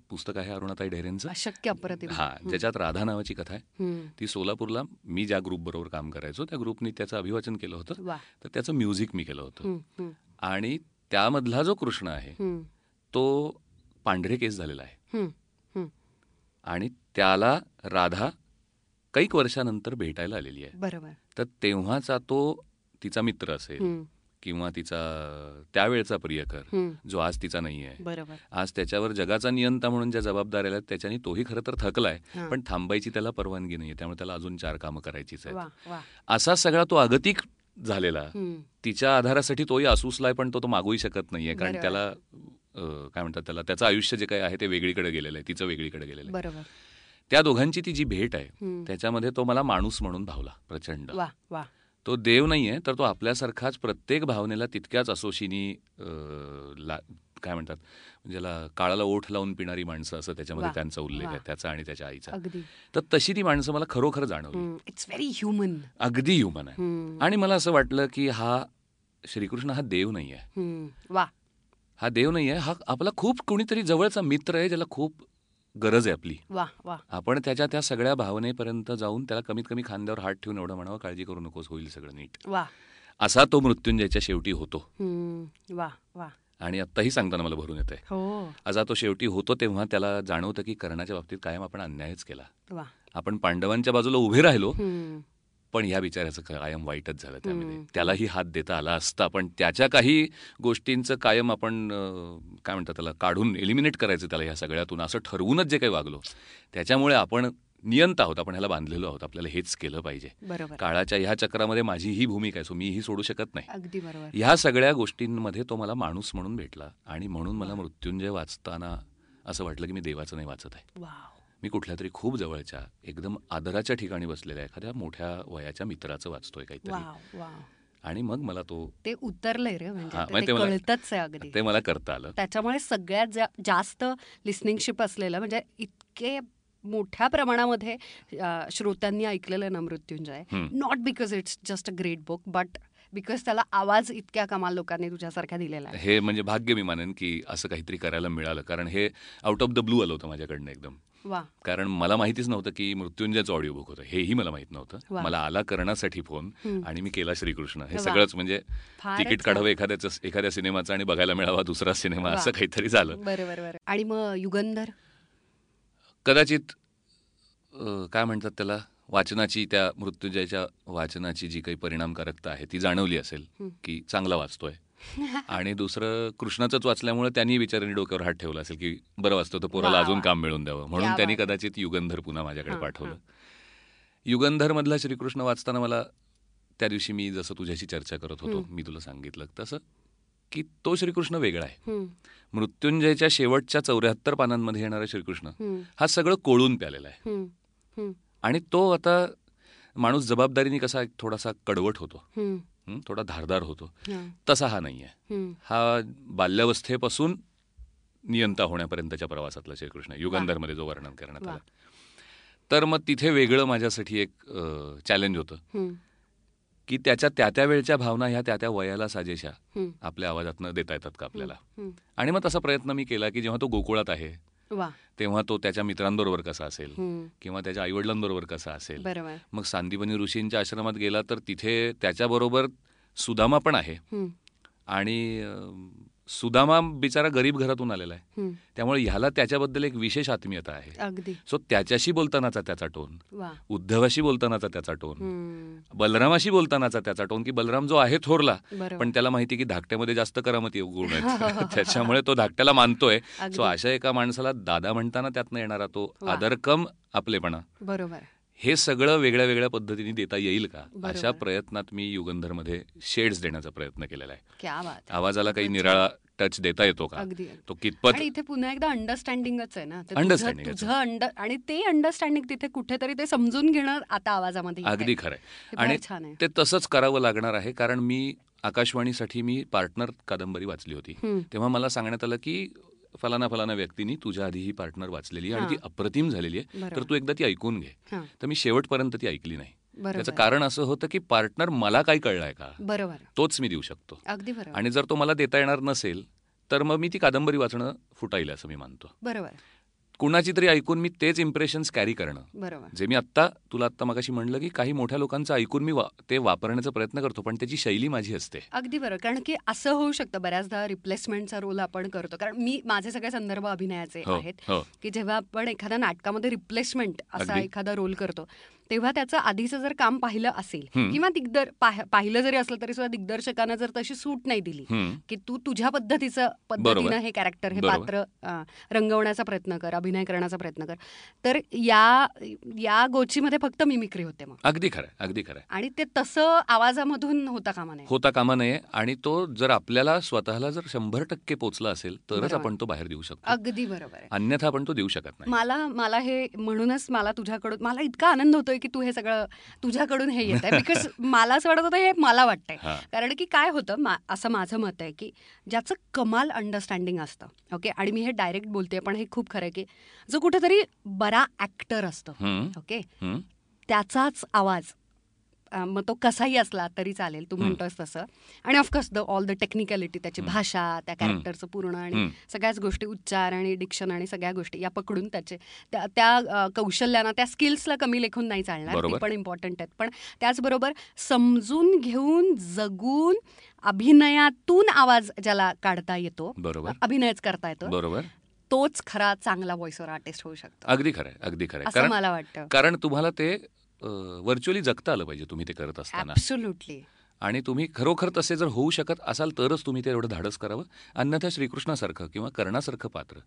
पुस्तक आहे अरुणाताई ढेरेंचं अशक्य अप्रतिम. हा ज्याच्यात राधा नावाची कथा आहे. ती सोलापूरला मी ज्या ग्रुप बरोबर काम करायचो त्या ग्रुपनी त्याचं अभिवाचन केलं होतं. तर त्याचं म्युझिक मी केलं होतं. आणि त्यामधला जो कृष्ण आहे तो पांढरे केस झालेला आहे. आणि त्याला राधा कैक वर्षानंतर भेटायला आलेली आहे. बरोबर. तर तेव्हाचा तो तिचा मित्र असेल. किंवा तिचा त्यावेळचा प्रियकर. जो आज तिचा नाही आहे बरोबर आज त्याच्यावर जगाचा नियंता म्हणून ज्या जबाबदाऱ्या आहेत त्याच्यानी तोही खरं तर थकलाय. पण थांबायची त्याला परवानगी नाहीये त्यामुळे त्याला अजून चार कामं करायचीच आहेत असा सगळा तो अगतिक झालेला. तिच्या आधारासाठी तोही असूसलाय पण तो तो मागूही शकत नाहीये कारण. त्याला काय म्हणतात त्याला त्याचं आयुष्य जे काही आहे ते वेगळीकडे गेलेलं आहे तिचं वेगळीकडे गेलेलं आहे त्या दोघांची ती जी भेट आहे. त्याच्यामध्ये तो मला माणूस म्हणून भावला प्रचंड तो देव नाहीये तर तो आपल्यासारखाच प्रत्येक भावनेला तितक्याच असोशीनी ला काय म्हणतात ज्याला काळाला ओठ लावून पिणारी माणसं असं त्याच्यामध्ये त्यांचा उल्लेख. आहे त्याचा आणि त्याच्या आईचा. तर तशी ती माणसं मला खरोखर जाणवली. इट्स व्हेरी ह्युमन अगदी ह्युमन आहे. आणि मला असं वाटलं की हा श्रीकृष्ण हा देव नाही आहे वा हा देव नाही आहे हा आपला खूप कोणीतरी जवळचा मित्र आहे ज्याला खूप गरज आहे आपली. वा वा. आपण त्याच्या त्या सगळ्या भावनेपर्यंत जाऊन त्याला कमीत कमी खांद्यावर हात ठेवून एवढं म्हणावं काळजी करू नकोस होईल सगळं नीट. वा. असा तो मृत्युंजयच्या शेवटी होतो. हम्म. वा वा. आणि आत्ताही सांगताना मला भरून येत आहे हो. असा तो शेवटी होतो तेव्हा त्याला जाणवतं की कर्णाच्या बाबतीत कायम आपण अन्यायच केला. आपण पांडवांच्या बाजूला उभे राहिलो. पण या बिचाऱ्याचं कायम वाईटच झालं त्यामध्ये. त्यालाही हात देता आला असता पण त्याच्या काही गोष्टींचं कायम आपण काय म्हणतात त्याला काढून एलिमिनेट करायचं त्याला ह्या सगळ्यातून. असं ठरवूनच जे काही वागलो त्याच्यामुळे आपण नियंत आहोत आपण ह्याला बांधलेलो आहोत. आपल्याला हेच केलं पाहिजे. काळाच्या ह्या चक्रामध्ये माझी ही भूमिका आहे सो मी ही सोडू शकत नाही. अगदी बरोबर. ह्या सगळ्या गोष्टींमध्ये तो मला माणूस म्हणून भेटला आणि म्हणून मला मृत्युंजय वाचताना असं वाटलं की मी देवाचं नाही वाचत आहे. मी कुठल्या तरी खूप जवळच्या एकदम आदराच्या ठिकाणी बसलेल्या एखाद्या मोठ्या वयाच्या मित्राचं वाचतोय काहीतरी. आणि मग मला तो ते उतरलंय रे म्हणजे ते- मला- कळतच आहे अगदी. ते मला करता आलं. त्याच्यामुळे सगळ्यात जास्त लिस्निंगशिप असलेलं म्हणजे इतके मोठ्या प्रमाणामध्ये श्रोत्यांनी ऐकलेलं ना Mrityunjay. Not because it's just a great book but because त्याला आवाज इतक्या कमाल लोकांनी तुझ्यासारख्या दिलेला आहे. हे म्हणजे भाग्य मी मानेन की असं काहीतरी करायला मिळालं. कारण हे आउट ऑफ द ब्लू आलं होतं माझ्याकडनं एकदम. वा. कारण मला माहितीच नव्हतं की मृत्युंजयचं ऑडिओ बुक होतं. हेही मला माहीत नव्हतं. मला आला करण्यासाठी फोन. आणि मी केला श्रीकृष्ण. हे. सगळंच म्हणजे तिकीट. काढावं एखाद्याच एखाद्या सिनेमाचं आणि बघायला मिळावा दुसरा सिनेमा. असं काहीतरी झालं. बरं बरं बरं. आणि मग युगंधर? कदाचित काय म्हणतात त्याला? वाचनाची त्या मृत्युंजयच्या वाचनाची जी काही परिणामकारकता आहे ती जाणवली असेल. की चांगला वाचतोय आणि दुसरं कृष्णाचंच वाचल्यामुळे त्यांनी बिचारांनी डोक्यावर हात ठेवला असेल की बरं वाचतो तर पोराला अजून. काम मिळून द्यावं म्हणून त्यांनी. कदाचित युगंधर पुन्हा माझ्याकडे पाठवलं हां. युगंधर मधला श्रीकृष्ण वाचताना मला त्या दिवशी मी जसं तुझ्याशी चर्चा करत होतो. मी तुला सांगितलं तसं की तो श्रीकृष्ण वेगळा आहे मृत्युंजयच्या शेवटच्या चौऱ्याहत्तर पानांमध्ये येणारा श्रीकृष्ण हा सगळं कोळून प्यालेला आहे आणि तो आता माणूस जबाबदारीने कसा एक थोडासा कडवट होतो. हं, थोडा धारदार होतो. हा, तसा हा नाही आहे. हा बाल्यावस्थेपासून नियंता होण्यापर्यंतच्या प्रवासातला श्रीकृष्ण युगंधरमध्ये जो वर्णन करण्यात. आला. तर मग तिथे वेगळं माझ्यासाठी एक चॅलेंज होतं. की त्याच्या त्या त्या वेळच्या भावना ह्या त्या त्या वयाला साजेशा आपल्या आवाजातनं देता येतात का आपल्याला. आणि मग तसा प्रयत्न मी केला की जेव्हा तो गोकुळात आहे तेव्हा तो त्याच्या मित्रांबरोबर कसा असेल किंवा त्याच्या आईवडिलांबरोबर कसा असेल? मग सांदीपनी ऋषींच्या आश्रमात गेला तर तिथे त्याच्याबरोबर सुदामा पण आहे. आणि सुदामा बिचारा गरीब घरातून आलेला आहे. त्यामुळे ह्याला त्याच्याबद्दल एक विशेष आत्मीयता आहे. अगदी. सो त्याच्याशी बोलतानाचा त्याचा टोन उद्धवाशी बोलतानाचा त्याचा टोन बलरामाशी बोलतानाचा त्याचा टोन की बलराम जो आहे थोरला पण त्याला माहिती की धाकट्यामध्ये जास्त करामती गुण आहेत. त्याच्यामुळे तो धाकट्याला मानतोय. सो अशा एका माणसाला दादा म्हणताना त्यातनं येणारा तो. आदरकम आपलेपणा. बरोबर. हे सगळं वेगळ्या वेगळ्या पद्धतीने देता येईल का. अशा प्रयत्नात मी युगंधरमध्ये शेड्स देण्याचा प्रयत्न केलेला आहे. आवाजाला काही निराळा टच देता येतो का? तो कितपत इथे पुन्हा एकदा अंडरस्टँडिंगच आहे ना. ते तुझं- Understanding च. तुझं अंडर आणि ते अंडरस्टँडिंग तिथे कुठेतरी ते समजून घेणं आता आवाजामध्ये. अगदी खरंय हे फार आणि आहे. ते तसंच करावं लागणार आहे कारण मी आकाशवाणीसाठी मी पार्टनर कादंबरी वाचली होती. तेव्हा मला सांगण्यात आलं की फलाना फलाना व्यक्तीनी तुझ्या आधी ही पार्टनर वाचलेली आहे आणि ती. अप्रतिम झालेली आहे. तर तू एकदा ती ऐकून घे. तर मी शेवटपर्यंत ती ऐकली नाही. त्याचं कारण असं होतं की पार्टनर मला काय कळलाय का? बरोबर. तोच मी देऊ शकतो. अगदी बरोबर. आणि जर तो मला देता येणार नसेल तर मग मी ती कादंबरी वाचणं फुटाईल असं मी मानतो. बरोबर. कुणाची तरी ऐकून मी तेच इम्प्रेशन्स कॅरी करणं. बरोबर. जे मी आत्ता तुला आत्ता मगाशी म्हणलं की काही मोठ्या लोकांचं ऐकून मी वा- ते वापरण्याचा प्रयत्न करतो पण त्याची शैली माझी असते. अगदी बरोबर. कारण की असं होऊ शकतं बऱ्याचदा रिप्लेसमेंटचा रोल आपण करतो. कारण मी माझे सगळे संदर्भ अभिनयाचे हो आहेत हो. की जेव्हा आपण एखाद्या नाटकामध्ये रिप्लेसमेंट असा. एखादा रोल करतो तेव्हा त्याचं आधीचं जर काम पाहिलं असेल किंवा दिग्दर पाहिलं जरी असलं तरी सुद्धा दिग्दर्शकानं जर तशी सूट नाही दिली की तू तुझ्या पद्धतीचं पद्धतीनं हे कॅरेक्टर हे पात्र रंगवण्याचा प्रयत्न कर अभिनय करण्याचा प्रयत्न कर. तर या या गोचीमध्ये फक्त मिमिक्री होते मग. अगदी खरं अगदी खरं आणि ते तसं आवाजामधून होता कामा नये. होता कामा नये आणि तो जर आपल्याला स्वतःला जर शंभर टक्के पोचला असेल तरच आपण तो बाहेर देऊ शकतो. अगदी बरोबर अन्यथा आपण तो देऊ शकत नाही. मला मला हे म्हणूनच मला तुझ्याकडून मला इतका आनंद होतोय की तू हे सगळं तुझ्याकडून हे येत आहे बिकॉज मला असं वाटत होतं हे मला वाटतंय. कारण की काय होतं असं माझं मत आहे की ज्याचं कमाल अंडरस्टँडिंग असतं ओके आणि मी हे डायरेक्ट बोलते पण हे खूप खरं आहे की जो कुठेतरी बरा ऍक्टर असतो ओके त्याचाच आवाज मग तो कसाही असला तरी चालेल तू म्हणतोस तसं. आणि of course the all the technicality त्याची भाषा त्या कॅरेक्टरचं पूर्ण आणि सगळ्याच गोष्टी उच्चार आणि डिक्शन आणि सगळ्या गोष्टी या पकडून त्याचे त्या कौशल्याना त्या स्किल्सला कमी लेखून नाही चालणार. ते पण इम्पॉर्टंट आहेत. पण त्याचबरोबर समजून घेऊन जगून अभिनयातून आवाज ज्याला काढता येतो बरोबर. अभिनयच करता येतो बरोबर. तोच खरा चांगला व्हॉइसवर आर्टिस्ट होऊ शकतो. अगदी खरं अगदी खरं असं मला वाटतं. कारण तुम्हाला ते व्हर्च्युअली जगता आलं पाहिजे तुम्ही ते करत असताना. आणि तुम्ही खरोखर तसे जर होऊ शकत असाल तरच तुम्ही ते एवढं धाडस करावं. अन्यथा श्रीकृष्णासारखं किंवा कर्णासारखं पात्र.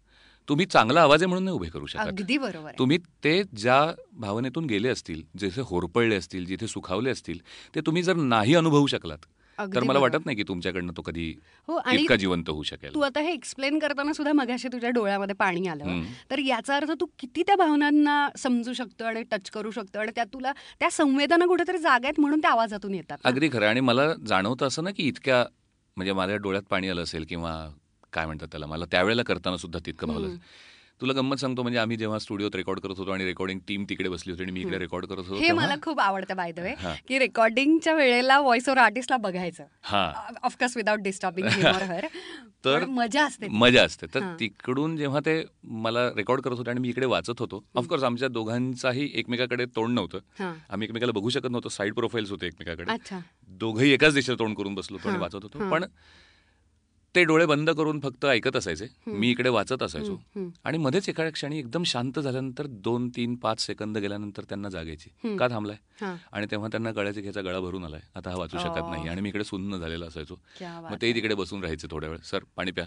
तुम्ही चांगला आवाज आहे म्हणून नाही उभे करू शकता. अगदी बरोबर तुम्ही ते ज्या भावनेतून गेले असतील जिथे होरपळले असतील जिथे सुखावले असतील ते तुम्ही जर नाही अनुभवू शकलात तर मला वाटत नाही की तुमच्याकडनं तो कधी हो इतका जिवंत होऊ शकेल. तू आता हे एक्सप्लेन करताना सुद्धा मगाशी तुझ्या डोळ्यामध्ये पाणी आलं. तर याचा अर्थ तू किती त्या भावनांना समजू शकतो आणि टच करू शकतो आणि त्या तुला त्या संवेदना कुठेतरी जागा आहेत म्हणून त्या आवाजातून येतात अगदी खरं आणि मला जाणवतं असं ना की इतक्या म्हणजे माझ्या डोळ्यात पाणी आलं असेल किंवा काय म्हणतात त्याला मला त्यावेळेला करताना सुद्धा तितकं भावलं तुला गंमत सांगतो म्हणजे आम्ही जेव्हा स्टुडिओत रेकॉर्ड करत होतो आणि रेकॉर्डिंग टीम तिकडे बसली होती आणि मी इकडे रेकॉर्ड करत होतो हे मला खूप आवडतं बाय द वे की रेकॉर्डिंगच्या वेळेला व्हॉइस ओव्हर आर्टिस्टला बघायचं ऑफकोर्स विदाउट डिस्टर्बिंग हर तर मजा असते मजा असते. तर तिकडून जेव्हा ते मला रेकॉर्ड करत होते आणि मी इकडे वाचत होतो ऑफकोर्स आमच्या दोघांचाही एकमेकाकडे तोंड नव्हतं. आम्ही एकमेकाला बघू शकत नव्हतो साईड प्रोफाईल्स होते एकमेकाकडे. दोघंही एकाच दिशेला तोंड करून बसलो होतो आणि वाचत होतो. पण ते डोळे बंद करून फक्त ऐकत असायचे. मी इकडे वाचत असायचो. आणि मध्येच एका क्षणी एकदम शांत झाल्यानंतर दोन तीन पाच सेकंद गेल्यानंतर त्यांना जागायची का थांबलाय? आणि तेव्हा त्यांना गळ्याचे घ्यायचा गळा भरून आलाय. आता हा वाचू शकत नाही. आणि मी इकडे सुन्न झालेला असायचो. मग ते तिकडे बसून राहायचे थोड्या वेळ. सर पाणी प्या.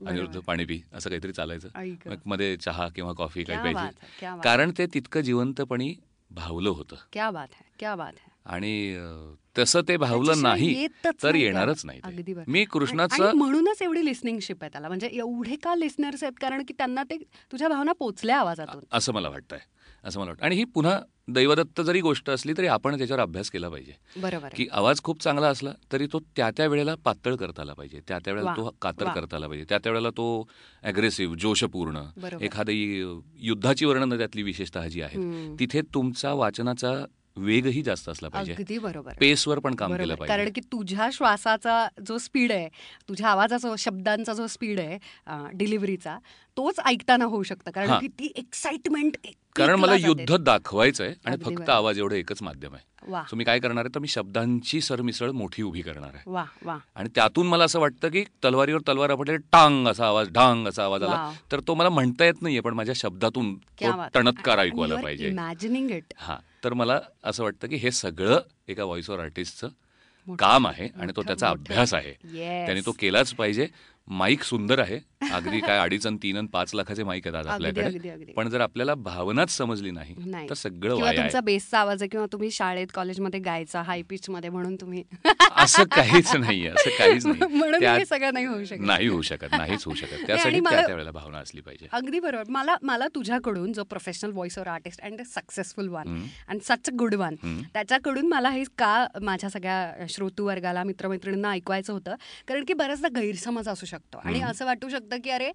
अनिरुद्ध पाणी पी. असं काहीतरी चालायचं. मध्ये चहा किंवा कॉफी काही प्यायची. कारण ते तितकं जिवंतपणी भावलं होतं. क्या बात है क्या बात है आणि तसं ते भावलं नाही तर येणारच नाही मी कृष्णाचं म्हणूनच एवढी लिस्निंगशिप आहे त्याला. म्हणजे एवढे का लिस्नर्स आहेत? कारण की त्यांना ते तुझ्या भावना पोचल्या आवाजातून. असं मला वाटतंय. असं मला वाटतं आणि ही पुन्हा दैवदत्त जरी गोष्ट असली तरी आपण त्याच्यावर अभ्यास केला पाहिजे. बरोबर की आवाज खूप चांगला असला तरी तो त्या त्या वेळेला पातळ करता आला पाहिजे. त्या त्या वेळेला तो कातर करता आला पाहिजे. त्या त्या वेळेला तो अग्रेसिव्ह जोशपूर्ण एखादी युद्धाची वर्णन त्यातली विशेषतः जी आहे तिथे तुमचा वाचनाचा वेगही जास्त असला पाहिजे. अगदी बरोबर. पेसवर पण काम केलं पाहिजे. कारण की तुझ्या श्वासाचा जो स्पीड आहे तुझ्या आवाजाचा शब्दांचा जो स्पीड आहे डिलिव्हरीचा तोच ऐकताना होऊ शकतं. कारण की ती एक्साइटमेंट कारण मला युद्ध दाखवायचं आहे आणि फक्त आवाज एवढं एकच माध्यम आहे. सो मी काय करणार आहे तर मी शब्दांची सरमिसळ मोठी उभी करणार आहे. आणि त्यातून मला असं वाटतं की तलवारीवर तलवार आपले टांग असा आवाज ढांग असा आवाज आला तर तो मला म्हणता येत नाहीये पण माझ्या शब्दातून टणत्कार ऐकू आला पाहिजे. इमॅजिनिंग इट हा. तर मला असं वाटतं की हे सगळं एका व्हॉइस ओव्हर आर्टिस्टचं काम आहे आणि तो त्याचा अभ्यास आहे. त्याने तो केलाच पाहिजे. माईक सुंदर आहे. अगदी काय अडीच आणि तीन आणि पाच लाखाचे माईक आहेत आपल्याकडे. पण जर आपल्याला भावनाच समजली नाही तर सगळं तुमचा बेसचा आवाज आहे किंवा तुम्ही शाळेत कॉलेजमध्ये गायचा हाय पिच मध्ये म्हणून तुम्ही. असं काहीच नाहीये असं काहीच नाही. सगळं नाही होऊ शकत. नाही होऊ शकत नाहीच होऊ शकत. त्यासाठी त्यावेळेला भावना असली पाहिजे. अगदी बरोबर. मला मला तुझ्याकडून जो professional voice over artist and successful one and such good one त्याच्याकडून मला हे का माझ्या सगळ्या श्रोतू वर्गाला मित्रमैत्रिणींना ऐकवायचं होतं. कारण की बऱ्याचदा गैरसमज असू शकतो आणि असं वाटू शकतं की अरे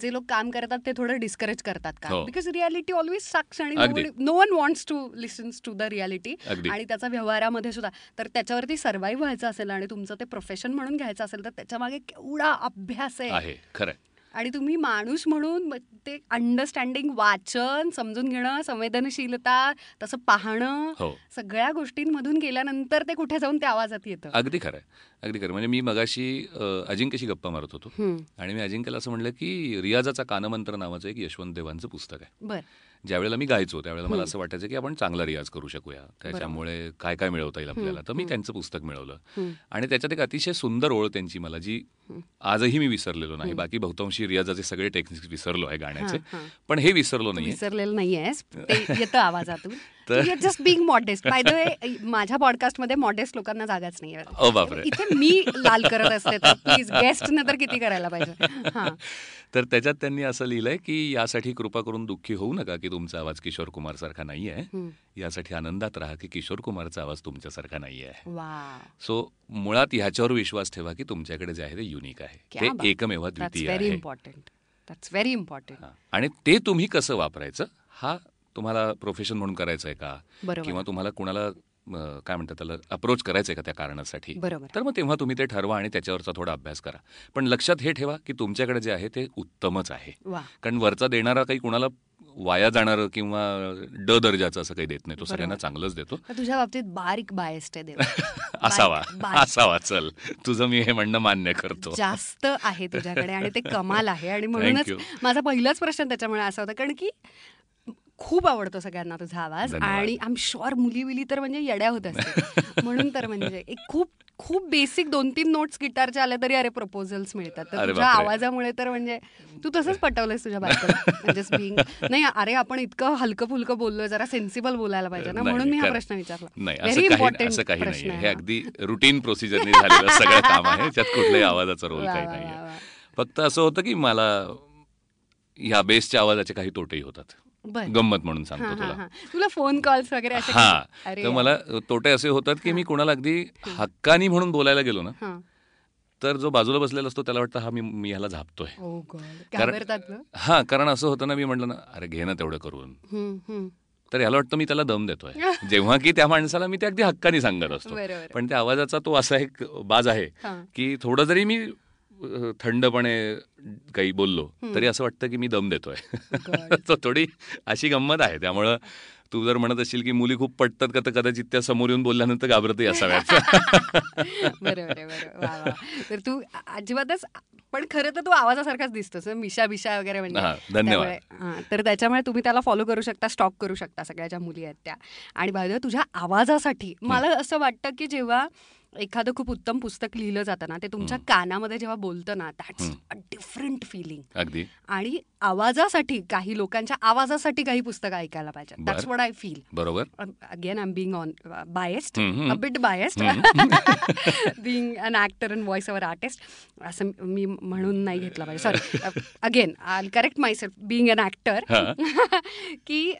जे लोक काम करतात ते थोडं डिस्करेज करतात का? बिकॉज रियालिटी ऑलवेज सक्स आणि no one wants to listens to the reality आणि त्याचा व्यवहारामध्ये सुद्धा. तर त्याच्यावरती सर्व्हाइव्ह व्हायचं असेल आणि तुमचं ते प्रोफेशन म्हणून घ्यायचं असेल तर त्याच्यामागे केवढा अभ्यास आहे. खरं आणि तुम्ही माणूस म्हणून ते अंडरस्टँडिंग वाचन समजून घेणं संवेदनशीलता तसं पाहणं हो. सगळ्या गोष्टींमधून गेल्यानंतर ते कुठे जाऊन त्या आवाजात येतं? अगदी खरं अगदी खरं म्हणजे मी मगाशी अजिंक्यशी गप्पा मारत होतो. आणि मी अजिंक्यला असं म्हणलं की रियाजाचा कानमंत्र नावाचं एक यशवंत देवांचं पुस्तक आहे. ज्यावेळेला मी गायचो त्यावेळेला मला असं वाटायचं की आपण चांगला रियाज करू शकूया. त्याच्यामुळे काय काय मिळवता येईल आपल्याला? तर मी त्यांचं पुस्तक मिळवलं. आणि त्याच्यात एक अतिशय सुंदर ओळ त्यांची मला जी आजही मी विसरलेलो नाही. बाकी बहुतांशी रियाजाचे सगळे टेक्निक्स विसरलो आहे गाण्याचे. पण हे विसरलो नाहीये. विसरलेलं ते आवाजातून just being modest by the way माझ्या पॉडकास्टमध्ये मॉडेस्ट लोकांना जागाच नाही बापरे. इथे मी लाल करत असते तर प्लीज गेस्टने तर किती करायला पाहिजे? तर त्याच्यात त्यांनी असं लिहिलंय की यासाठी कृपा करून दुःखी होऊ नका की तुमचा आवाज किशोर कुमार सारखा नाही आहे यासाठी आनंदात राहा की किशोर कुमारचा आवाज तुमच्यासारखा नाही आहे सो मुळात ह्याच्यावर विश्वास ठेवा की तुमच्याकडे जे आहे ते युनिक आहे. ते एकमेव द्वितीय व्हेरी आहे. आणि ते तुम्ही कसं वापरायचं हा तुम्हाला प्रोफेशन म्हणून करायचं आहे का. किंवा तुम्हाला कुणाला काय म्हणतात त्याला अप्रोच करायचं आहे का त्या कारणासाठी? बरोबर. तर मग तेव्हा तुम्ही ते ठरवा आणि त्याच्यावरचा थोडा अभ्यास करा. पण लक्षात हे ठेवा की तुमच्याकडे जे आहे ते उत्तमच आहे. कारण वरचा देणारा काही कुणाला वाया जाणारं किंवा ड दर्जाचं असं काही देत नाही. तो सगळ्यांना चांगलंच देतो. तुझ्या बाबतीत बारीक बायस्ट आहे असावा. असावा चल. तुझं मी हे म्हणणं मान्य करतो. जास्त आहे तुझ्याकडे आणि ते कमाल आहे. आणि म्हणूनच. माझा पहिलाच प्रश्न त्याच्यामुळे असा होता. कारण की खूप आवडतो सगळ्यांना तुझा आवाज. आणि आम शुअर मुली विली तर म्हणजे येड्या होत असते म्हणून तर म्हणजे एक खूप खूप बेसिक दोन तीन नोट्स गिटारचे आले तरी अरे प्रपोजल्स मिळतात तर तुझ्या. आवाजामुळे तर म्हणजे तू तसंच पटवलंयस तुझ्या बायकोला म्हणजे नाही अरे आपण इतकं हलकं फुलकं बोललोय जरा सेन्सिबल बोलायला पाहिजे ना म्हणून मी हा. प्रश्न विचारला असं काही प्रश्न हे. अगदी रुटीन प्रोसिजरनी झालेलं सगळं काम आहे त्यात कुठल्याही आवाजाचा रोल काही नाही. फक्त असं होतं की मला ह्या बेसच्या आवाजाचे काही तोटेही होतात. गंमत म्हणून सांगतो तुला. तुला फोन कॉल्स वगैरे हा तर मला तोटे असे होतात की मी कुणाला अगदी हक्कानी म्हणून बोलायला गेलो ना. तर जो बाजूला बसलेला असतो त्याला वाटतं हा मी मी ह्याला झापतोय. कारण-? हा कारण असं होतं ना मी म्हटलं ना अरे घे ना तेवढं करून. तर ह्याला वाटतं मी त्याला दम देतोय जेव्हा की त्या माणसाला मी ते अगदी हक्कानी सांगत असतो. पण त्या आवाजाचा तो असा एक बाज आहे. की थोडं जरी मी थंडपणे काही बोललो तरी असं वाटतं की मी दम देतोय. थोडी अशी गंमत आहे. त्यामुळं तू जर म्हणत असशील की मुली खूप पटतात का तर कदाचित त्या समोर येऊन बोलल्यानंतर घाबरतही असाव्यात. बरोबर. तर तू अजिबातच पण खरं तर तू आवाजासारखाच दिसतोस हं, मिशा बिशा वगैरे म्हणजे. धन्यवाद. तर त्याच्यामुळे तुम्ही त्याला फॉलो करू शकता स्टॉक करू शकता सगळ्या ज्या मुली आहेत त्या. आणि बाय तुझ्या आवाजासाठी मला असं वाटतं की जेव्हा एखादं खूप उत्तम पुस्तक लिहिलं जातं ना ते तुमच्या कानामध्ये जेव्हा बोलतं ना दॅट्स अ डिफरंट फिलिंग अगदी. आणि आवाजासाठी काही लोकांच्या आवाजासाठी काही पुस्तकं ऐकायला पाहिजे. दॅट्स वॉट आय फील बरोबर. Again I am being on biased hmm. A bit biased being an actor and voice over artist असं मी म्हणून नाही घेतलं पाहिजे. Sorry again I correct myself being an actor की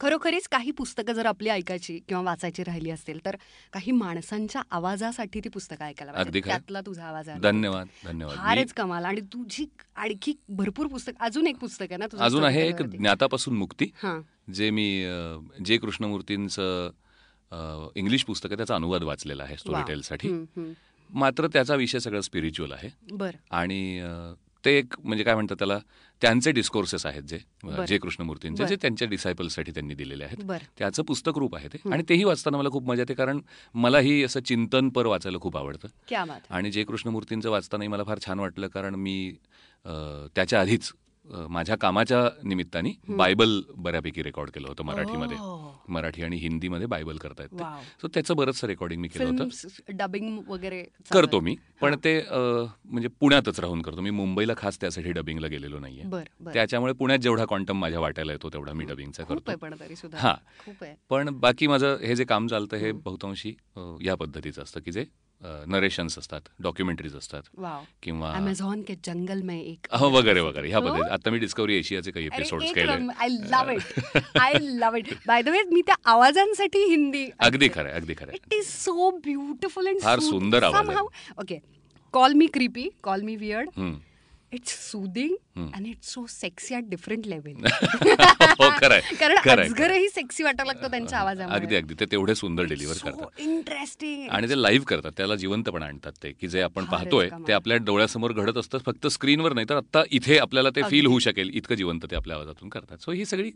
खरोखरीच काही पुस्तकं जर आपली ऐकायची किंवा वाचायची राहिली असतील तर काही माणसांच्या आवाजासाठी ती पुस्तकं ऐकायला पाहिजे. त्यातला तुझा आवाज आहे धन्यवाद धन्यवाद. फारच कमाल. आणि तुझी आणखी भरपूर पुस्तक अजून एक पुस्तक आहे ना तुझं अजून आहे एक. ज्ञातापासून मुक्ती हां. जे मी जे कृष्णमूर्तींचं इंग्लिश पुस्तक आहे त्याचा अनुवाद वाचलेला आहे स्टोरी टेलसाठी. मात्र त्याचा विषय सगळं स्पिरिच्युअल आहे. बरं. आणि ते एक म्हणजे काय म्हणतात त्याला त्यांचे डिस्कोर्सेस आहेत जे. जे कृष्णमूर्तींचे. जे त्यांच्या डिसायपल्ससाठी त्यांनी दिलेले आहेत त्याचं पुस्तक रूप आहे ते आणि तेही वाचताना मला खूप मजा येते कारण मलाही असं चिंतनपर वाचायला खूप आवडतं. आणि जे कृष्णमूर्तींचं वाचतानाही मला फार छान वाटलं कारण मी त्याच्या आधीच माझ्या कामाच्या निमित्ताने बायबल बऱ्यापैकी रेकॉर्ड केलं होतं मराठीमध्ये. मराठी आणि हिंदीमध्ये बायबल करतायत ते. सो त्याचं बरंचसं रेकॉर्डिंग मी केलं होतं. डबिंग वगैरे करतो. मी पण ते म्हणजे पुण्यातच राहून करतो. मी मुंबईला खास त्यासाठी डबिंगला गेलेलो नाहीये. त्याच्यामुळे पुण्यात जेवढा क्वांटम माझ्या वाटायला येतो तेवढा मी डबिंगचा करतो. हा. पण बाकी माझं हे जे काम चालतं हे बहुतांशी या पद्धतीचं असतं की जे नरेशन्स असतात डॉक्युमेंटरीज असतात. वाव किंवा अमेझॉन के जंगल में एक हो वगैरे वगैरे ह्या हो? पद्धती आता मी डिस्कवरी एशियाचे काही एपिसोड्स केले I love it I love it by the way मी त्या आवाजांसाठी हिंदी अगदी खरंय अगदी खरंय it is so beautiful and फार सुंदर आवाज. Okay call me creepy call me weird. It's soothing and it's so sexy at different level हो कारण अजगरही सेक्सी वाटायला लागतो त्यांच्या अगदी आवाजामध्ये अगदी. ते तेवढे सुंदर डिलिव्हर करतात. इंटरेस्टिंग आणि ते लाईव्ह करतात. त्याला जिवंतपणा आणतात ते की जे आपण पाहतोय. ते आपल्या डोळ्यासमोर घडत असतं फक्त स्क्रीनवर नाही तर आता इथे आपल्याला ते फील होऊ शकेल. इतकं जिवंत ते आपल्या आवाजातून करतात. सो ही सगळी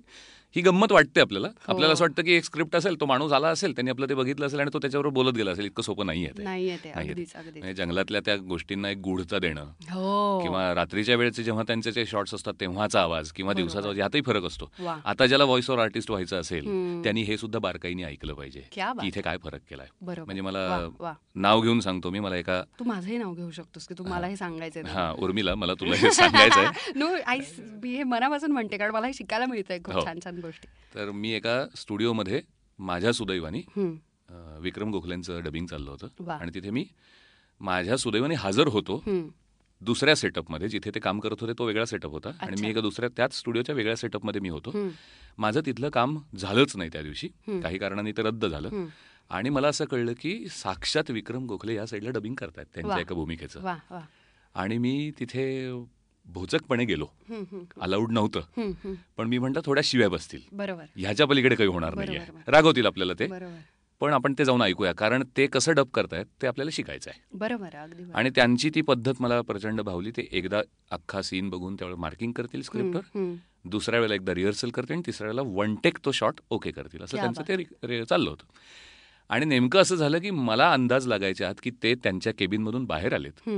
ही गंमत वाटते आपल्याला. हो. आपल्याला असं वाटतं की एक स्क्रिप्ट असेल तो माणूस आला असेल त्यांनी आपलं ते बघितलं असेल आणि तो त्याच्यावर बोलत गेला असेल इतकं सोपं. अगदीच अगदीच. म्हणजे जंगलातल्या त्या गोष्टींना एक गूढता देणं. हो. किंवा रात्रीच्या वेळेचे जेव्हा त्यांचे जे शॉट्स असतात तेव्हाचा आवाज किंवा. दिवसाचा आवाज यातही फरक असतो. आता ज्याला व्हॉइस ओव्हर आर्टिस्ट व्हायचं असेल. त्यांनी हे सुद्धा बारकाईने ऐकलं पाहिजे की इथे काय फरक केलाय. म्हणजे मला. नाव घेऊन सांगतो मी मला एका तू माझंही नाव घेऊ शकतोस की तू मला हे सांगायचंय हा उर्मिला मला तुला हे सांगायचं आहे नो आय हे मनापासून म्हणते कारण मला हे शिकायला मिळतंय खूप हो. छान छान गोष्टी तर मी एका स्टुडिओमध्ये माझ्या सुदैवानी विक्रम गोखलेंचं डबिंग चाललं होतं. आणि तिथे मी माझ्या सुदैवाने हजर होतो. दुसऱ्या सेटअपमध्ये जिथे ते काम करत होते तो वेगळा सेटअप होता आणि. मी एका दुसऱ्या त्याच स्टुडिओच्या वेगळ्या सेटअपमध्ये मी होतो. माझं तिथलं काम झालंच नाही त्या दिवशी. काही कारणाने ते रद्द झालं. आणि मला असं कळलं की साक्षात विक्रम गोखले या साईडला डबिंग करतायत. त्यांच्या एका भूमिकेचं आणि मी तिथे भोचकपणे गेलो. अलाउड नव्हतं. पण मी म्हटलं थोड्या शिव्या बसतील. बरोबर. ह्याच्या पलीकडे काही होणार नाहीये. रागवतील आपल्याला ते. पण आपण ते जाऊन ऐकूया कारण ते कसं डब करतायत ते आपल्याला शिकायचं आहे. बरोबर. आणि त्यांची ती पद्धत मला प्रचंड भावली. ते एकदा अख्खा सीन बघून त्यावेळेला मार्किंग करतील स्क्रिप्टवर. दुसऱ्या वेळेला एकदा रिहर्सल करतील आणि तिसऱ्या वेळेला वन टेक तो शॉट ओके करतील. असं त्यांचं ते चाललं होतं. आणि नेमकं असं झालं की मला अंदाज लागायच्या आत की ते त्यांच्या केबिनमधून बाहेर आलेत.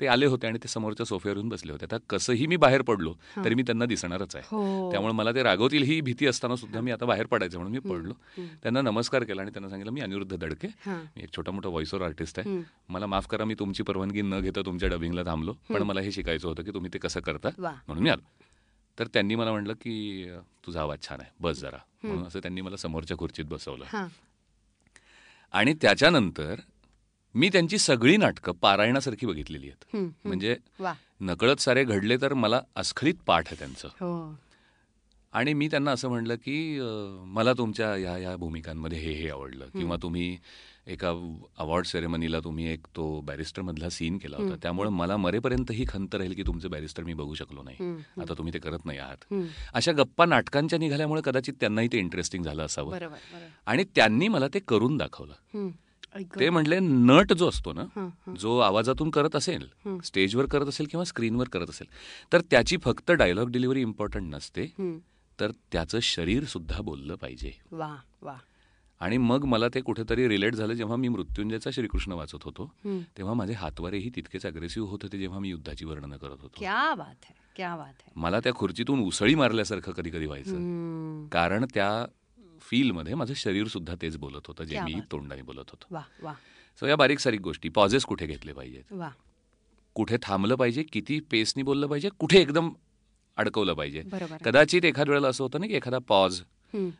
ते आले होते आणि ते समोरच्या सोफ्यावर येऊन बसले होते. आता कसंही मी बाहेर पडलो तरी मी त्यांना दिसणारच आहे. हो. त्यामुळे मला ते रागवतील ही भीती असताना सुद्धा मी आता बाहेर पडायचं म्हणून मी पडलो. त्यांना नमस्कार केला आणि त्यांना सांगितलं मी अनिरुद्ध दडके. मी एक छोटा मोठा व्हॉइस ओव्हर आर्टिस्ट आहे. मला माफ करा मी तुमची परवानगी न घेता तुमच्या डबिंगला थांबलो. पण मला हे शिकायचं होतं की तुम्ही ते कसं करता म्हणून मी आलो. तर त्यांनी मला म्हटलं की तुझा आवाज छान आहे. बस जरा. म्हणून असं त्यांनी मला समोरच्या खुर्चीत बसवलं. आणि त्याच्यानंतर मी त्यांची सगळी नाटकं पारायणासारखी बघितलेली आहेत. म्हणजे नकळत सारे घडले तर मला अस्खलित पाठ आहे त्यांचं. हो. आणि मी त्यांना असं म्हणलं की मला तुमच्या ह्या ह्या भूमिकांमध्ये हे हे आवडलं. किंवा तुम्ही एका अवॉर्ड सेरेमनीला तुम्ही एक तो बॅरिस्टर मधला सीन केला होता. त्यामुळे मला मरेपर्यंत ही खंत राहील की तुमचे बॅरिस्टर मी बघू शकलो नाही. आता तुम्ही ते करत नाही आहात. अशा गप्पा नाटकांच्या निघाल्यामुळे कदाचित त्यांनाही ते इंटरेस्टिंग झालं असावं. आणि त्यांनी मला ते करून दाखवलं. ते म्हटले नट जो असतो ना. जो आवाजातून करत असेल. स्टेजवर करत असेल किंवा स्क्रीनवर करत असेल तर त्याची फक्त डायलॉग डिलिव्हरी इम्पॉर्टंट नसते. तर त्याचं शरीर सुद्धा बोललं पाहिजे वा वा आणि मग मला ते कुठेतरी रिलेट झालं जेव्हा मी मृत्युंजयचा श्रीकृष्ण वाचत होतो. तेव्हा माझे हातवारेही तितकेच अग्रेसिव्ह होत होते जेव्हा मी युद्धाची वर्णनं करत होतो क्या बात है क्या बात है मला त्या खुर्चीतून उसळी मारल्यासारखं कधी कधी व्हायचं. कारण त्या फीलमध्ये माझं शरीर सुद्धा तेच बोलत होतं जे मी. तोंडाने बोलत होतो. सो या बारीक सारीक गोष्टी पॉझेस कुठे घेतले पाहिजेत? कुठे थांबलं पाहिजे किती पेसनी बोललं पाहिजे कुठे एकदम अडकवलं पाहिजे. कदाचित एखाद वेळेला असं होतं ना की एखादा पॉज.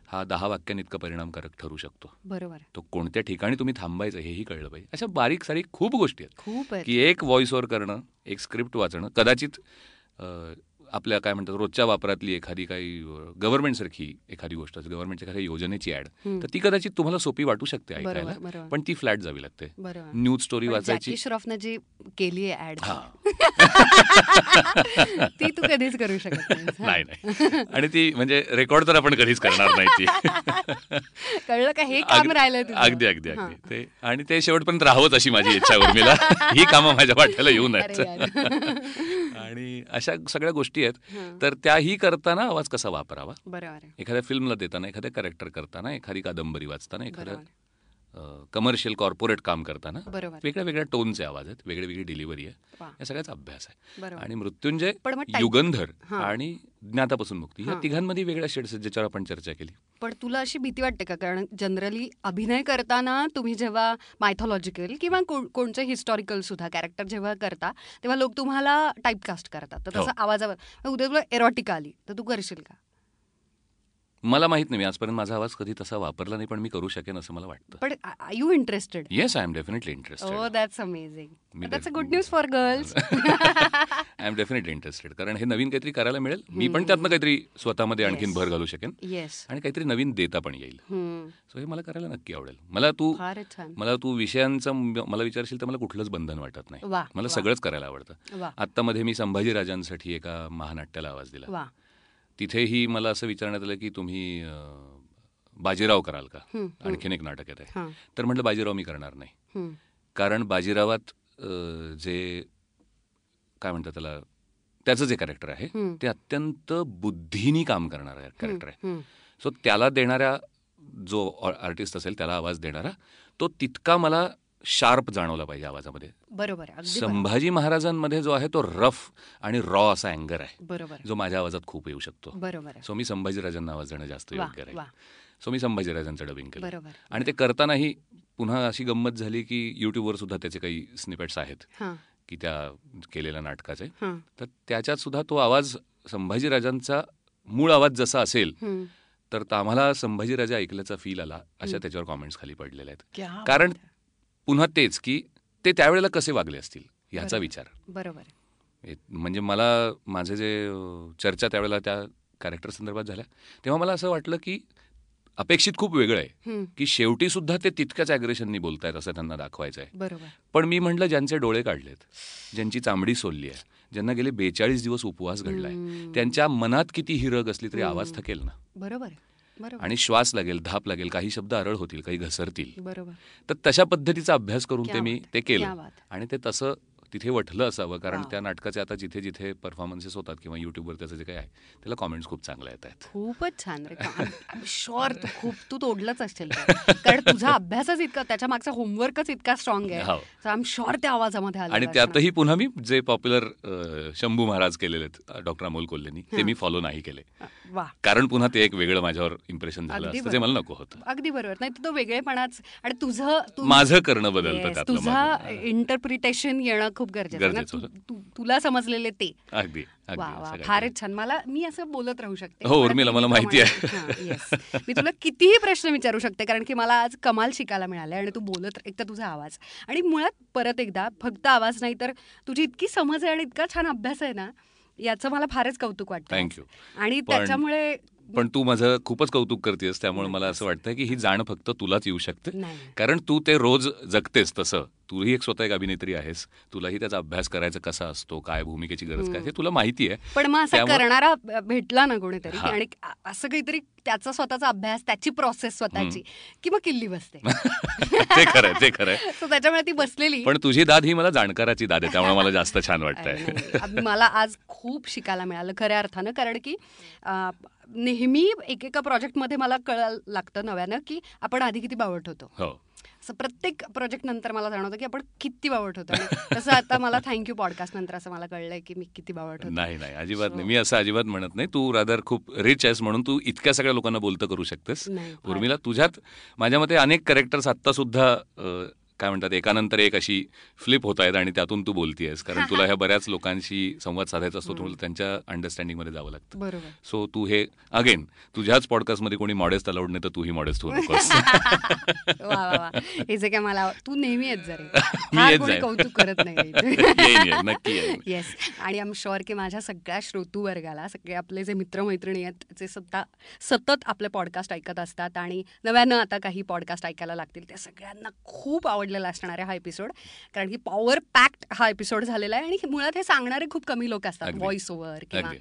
हा दहा वाक्यां इतका परिणामकारक ठरू शकतो. बरोबर. तो कोणत्या ठिकाणी तुम्ही थांबायचं हेही कळलं पाहिजे. अशा बारीक सारीक खूप गोष्टी आहेत. की एक व्हॉइस ओव्हर करणं एक स्क्रिप्ट वाचणं कदाचित आपल्या काय म्हणतात रोजच्या वापरातली एखादी काही गव्हर्नमेंटसारखी एखादी गोष्ट गव्हर्नमेंटच्या एखाद्या योजनेची ऍड. तर ती कदाचित तुम्हाला सोपी वाटू शकते ऐकायला. पण ती फ्लॅट जावी लागते. न्यूज स्टोरी वाचायची. श्रॉफनं जी केली आहे ऍड हा. ती तू कधीच करू शकत. नाही नाही. आणि ती म्हणजे रेकॉर्ड तर आपण कधीच करणार नाही ती. कळलं का? हे काम राहिलं? अगदी अगदी. अगदी. ते आणि ते शेवटपर्यंत राहावंच अशी माझी इच्छा उर्मिला. ही कामं माझ्या वाट्याला येऊ नयेत. आणि अशा सगळ्या गोष्टी आहेत. तर त्याही करताना आवाज कसा वापरावा. एखाद्या फिल्मला देताना एखाद्या कॅरेक्टर करताना एखादी कादंबरी वाचताना एखाद्या कमर्शियल कॉर्पोरेट काम करताना बरोबर. वेगळ्या वेगळ्या टोनचे आवाज आहेत वेगळी वेगळी डिलिव्हरी आहे. या सगळ्याचा अभ्यास आहे. आणि मृत्युंजय युगंधर. आणि ज्ञातापासून मुक्ती. या. तिघांमध्ये वेगळ्या शेड्स आहेत ज्याच्यावर आपण चर्चा केली. पण तुला अशी भीती वाटते का? कारण जनरली अभिनय करताना तुम्ही जेव्हा मायथॉलॉजिकल किंवा को- कोणचे हिस्टॉरिकल सुद्धा कॅरेक्टर जेव्हा करता तेव्हा लोक तुम्हाला टाईपकास्ट करतात. तर हो. तसं आवाजावर उद्या तुला एरोटिका आली तर तू करशील का? मला माहीत नाही आजपर्यंत माझा आवाज कधी तसा वापरला नाही पण मी करू शकेन असं मला वाटतं. पण I you interested yes I am definitely oh interested that's amazing me that's a def- good news for girls I am definitely interested कारण हे नवीन काहीतरी करायला मिळेल. मी पण त्यातनं काहीतरी स्वतःमध्ये आणखीन. भर घालू शकेन. येस आणि काहीतरी नवीन देता पण येईल. सो हे मला करायला नक्की आवडेल. मला तू मला तू विषयांचं मला विचारशील तर मला कुठलंच बंधन वाटत नाही. मला सगळंच करायला आवडतं. वा आत्ता मध्ये मी संभाजीराजांसाठी एका महानाट्याला आवाज दिला. तिथेही मला असं विचारण्यात आलं की तुम्ही बाजीराव कराल का. आणखीन एक नाटक येत आहे तर म्हटलं बाजीराव मी करणार नाही. कारण बाजीरावात जे काय म्हणतात त्याला त्याचं जे कॅरेक्टर आहे. ते अत्यंत बुद्धीनी काम करणारं कॅरेक्टर आहे. सो त्याला देणाऱ्या जो आर्टिस्ट असेल त्याला आवाज देणारा तो तितका मला शार्प जाणवला पाहिजे आवाजामध्ये बरोबर. संभाजी महाराजांमध्ये जो आहे तो रफ आणि रॉ असा अँगर आहे बरोबर. जो माझ्या आवाजात खूप येऊ शकतो बरोबर. सो मी संभाजीराजांना आवाज देणं जास्त योग्य. आहे सो मी संभाजीराजांचं डबिंग केलं बरोबर आणि ते करतानाही पुन्हा अशी गंमत झाली की युट्यूबवर सुद्धा त्याचे काही स्निपेट्स आहेत की त्या केलेल्या नाटकाचे तर त्याच्यात सुद्धा तो आवाज संभाजीराजांचा मूळ आवाज जसा असेल. तर आम्हाला संभाजीराजा ऐकल्याचा फील आला अशा त्याच्यावर कॉमेंट्स खाली पडलेले आहेत कारण. पुन्हा तेच की ते त्यावेळेला कसे वागले असतील ह्याचा बरोबर. विचार बरोबर म्हणजे मला माझे जे चर्चा त्यावेळेला त्या कॅरेक्टर संदर्भात झाल्या तेव्हा मला असं वाटलं की अपेक्षित खूप वेगळं आहे. की शेवटी सुद्धा ते तितक्याच अग्रेशननी बोलतायत असं त्यांना दाखवायचं आहे बरोबर पण मी म्हटलं ज्यांचे डोळे काढलेत ज्यांची चामडी सोलली आहे ज्यांना गेले बेचाळीस दिवस उपवास घडलाय. त्यांच्या मनात किती हिरग असली तरी आवाज थकेल ना. बरोबर आणि श्वास लागेल धाप लागेल काही शब्द अरळ होतील काही घसरतील. बरोबर. तर तशा पद्धतीचा अभ्यास करून ते मी ते केलं. आणि ते तसं तिथे वठलं असावं कारण. त्या नाटकाचे आता जिथे जिथे परफॉर्मन्सेस होतात किंवा युट्यूबवर त्याचं जे काही आहे त्याला कॉमेंट्स खूप चांगल्या येत आहेत खूपच छान रे शुअर तू खूप तू तोडलंच असशील ते. कारण तुझा अभ्यासच इतका त्याच्या मागचा होमवर्कच इतका स्ट्रॉंग आहे. आय एम शुअर त्या आवाजामध्ये आलं आणि त्यातही पुन्हा मी जे पॉप्युलर शंभू महाराज केलेले आहेत डॉक्टर अमोल कोल्हेनी ते मी फॉलो नाही केले वा कारण पुन्हा ते एक वेगळं माझ्यावर इम्प्रेशन झालं बरोबर. मला नको होतं अगदी बरोबर नाही तो वेगळेपच आणि तुझं तू माझं करणं बदलतं तुझा. इंटरप्रिटेशन येणं खूप गरजेचं ना. तू- तुला समजलेले ते. अगदी फारच छान. मला मी असं बोलत राहू शकते. हो, मला उर्मिला, मला माहिती आहे. मी तुला कितीही प्रश्न विचारू शकते कारण की मला आज कमाल शिकायला मिळाले आणि तू बोलत एक तर तुझा आवाज. आणि मुळात परत एकदा फक्त आवाज नाही तर तुझी इतकी समज आहे आणि इतका छान अभ्यास आहे ना याचं मला फारच कौतुक वाटतं. You. आणि त्याच्यामुळे पण तू माझं खूपच कौतुक करतेस त्यामुळे मला असं वाटतं की ही जाण फक्त तुलाच येऊ शकते. कारण तू ते रोज जगतेस तसं. तूही एक स्वतः एक अभिनेत्री आहेस. तुलाही त्याचा अभ्यास करायचा कसा असतो? काय भूमिकेची गरज काय? हे तुला माहिती आहे. पण मग असा करणारा भेटला ना कोणीतरी. आणि असं काहीतरी त्याचा स्वतःचा अभ्यास त्याची प्रोसेस स्वतःची की मग किल्ली बसते. ते खरंय ते खरंय त्याच्यामुळे ती बसलेली. पण तुझी दाद ही मला जाणकाराची दाद आहे त्यामुळे मला जास्त छान वाटतंय. मला आज खूप शिकायला मिळालं खऱ्या अर्थानं कारण की नेहमी एकेका प्रोजेक्टमध्ये मला कळायला लागतं नव्यानं की आपण आधी किती बावट होतो. हो. असं प्रत्येक प्रोजेक्ट नंतर मला जाणवतं की आपण किती बावट होतो. तसं आता मला थँक्यू पॉडकास्ट नंतर असं मला कळलंय की मी किती बावट होतो. नाही नाही अजिबात So- नाही. मी असं अजिबात म्हणत नाही. तू रादर खूप रिच आहेस म्हणून तू इतक्या सगळ्या लोकांना बोलतं करू शकतेस. उर्मिला तुझ्यात माझ्या मते अनेक कॅरेक्टर्स आत्ता सुद्धा काय म्हणतात एकानंतर एक अशी फ्लिप होत आहेत आणि त्यातून तू बोलतीयस. कारण तुला ह्या बऱ्याच लोकांशी संवाद साधायचा असतो तुला त्यांच्या अंडरस्टँडिंगमध्ये जावं लागतं. बरोबर. सो तू हे अगेन तुझ्याच पॉडकास्टमध्ये कोणी मॉडेस्ट अलाउड नाही तर तूही मॉडेस्ट होऊ नकोस. हे जे काय मला तू नेहमी येत जरे. कौतुक करत नाही नक्की येस आणि आम शुअर की माझ्या सगळ्या श्रोतू वर्गाला सगळे आपले जे मित्रमैत्रिणी आहेत जे सत्ता सतत आपले पॉडकास्ट ऐकत असतात आणि नव्यानं आता काही पॉडकास्ट ऐकायला लागतील त्या सगळ्यांना खूप आवडलेला असणार आहे हा एपिसोड कारण की पॉवर पॅक्ड हा एपिसोड झालेला आहे आणि मुळात हे सांगणारे खूप कमी लोक असतात. व्हॉइस ओव्हर किंवा.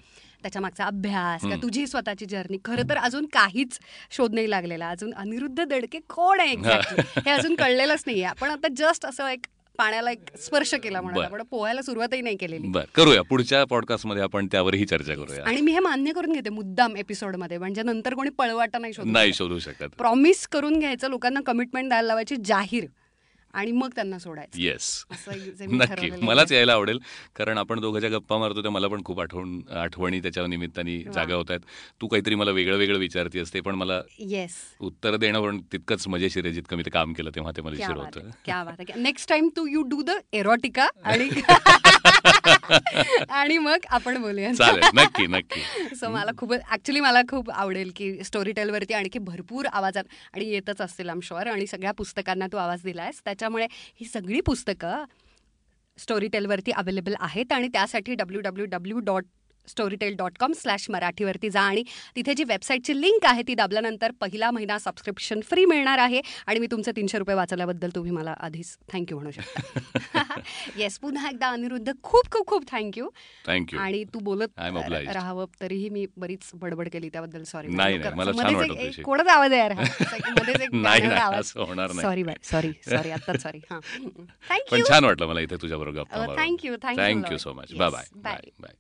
त्याच्या मागचा अभ्यास किंवा. तुझी स्वतःची जर्नी खरं तर अजून काहीच शोध नाही लागलेला. अजून अनिरुद्ध दडके कोण आहे एक्झॅक्टली हे अजून कळलेलंच नाहीये. आपण आता जस्ट असं एक पाण्याला एक स्पर्श केला म्हणून. आपण पोहायला सुरुवातही नाही केलेली. करूया. पुढच्या पॉडकास्टमध्ये आपण त्यावरही चर्चा करूया. आणि मी हे मान्य करून घेते मुद्दाम एपिसोडमध्ये म्हणजे नंतर कोणी पळवाटा नाही शोधू नाही शोधू शकत. प्रॉमिस करून घ्यायचं. लोकांना कमिटमेंट द्यायला लावायची जाहीर. आणि मग त्यांना सोडायचं. येस नक्की. मलाच. यायला आवडेल कारण आपण दोघं ज्या गप्पा मारतो त्या मला पण खूप आठवण आठवणी त्याच्या निमित्ताने. जागा होत आहेत. तू काहीतरी मला वेगळं वेगळं विचारते असते पण मला येस उत्तर देणं पण तितकंच मजेशीर आहे जितकं मी ते काम केलं तेव्हा ते मजेशीर बात होतं. नेक्स्ट टाइम तू यू डू द एरोटिका आणि आणि मग आपण बोलूया चालेल. नक्की नक्की. सो मला खूप ऍक्च्युली मला खूप आवडेल की स्टोरी टेलवरती आणखी भरपूर आवाजात आणि येतच असतील आम शुअर आणि सगळ्या पुस्तकांना तू आवाज दिलायस. त्याच्यामुळे ही सगळी पुस्तकं स्टोरी टेलवरती अवेलेबल आहेत आणि त्यासाठी W W W dot Storytel dot com slash मराठीवरती जा आणि तिथे जी वेबसाईटची लिंक आहे ती दाबल्यानंतर पहिला महिना सबस्क्रिप्शन फ्री मिळणार आहे. आणि मी तुमचे तीनशे रुपये वाचवल्याबद्दल तुम्ही मला आधीच थँक्यू म्हणू शकता. येस पुन्हा एकदा अनिरुद्ध खूच खूप खूप थँक्यू थँक्यू आणि तू बोलत. राहावं तरीही मी बरीच बडबड केली त्याबद्दल. सॉरी तुझ्याशी. कोणाचा आवाज आहे. सॉरी बाय सॉरी सॉरी आता सॉरी हा. थँक्यू छान वाटलं मला इथे तुझ्याबरोबर thank you thank you thank you so much bye bye bye bye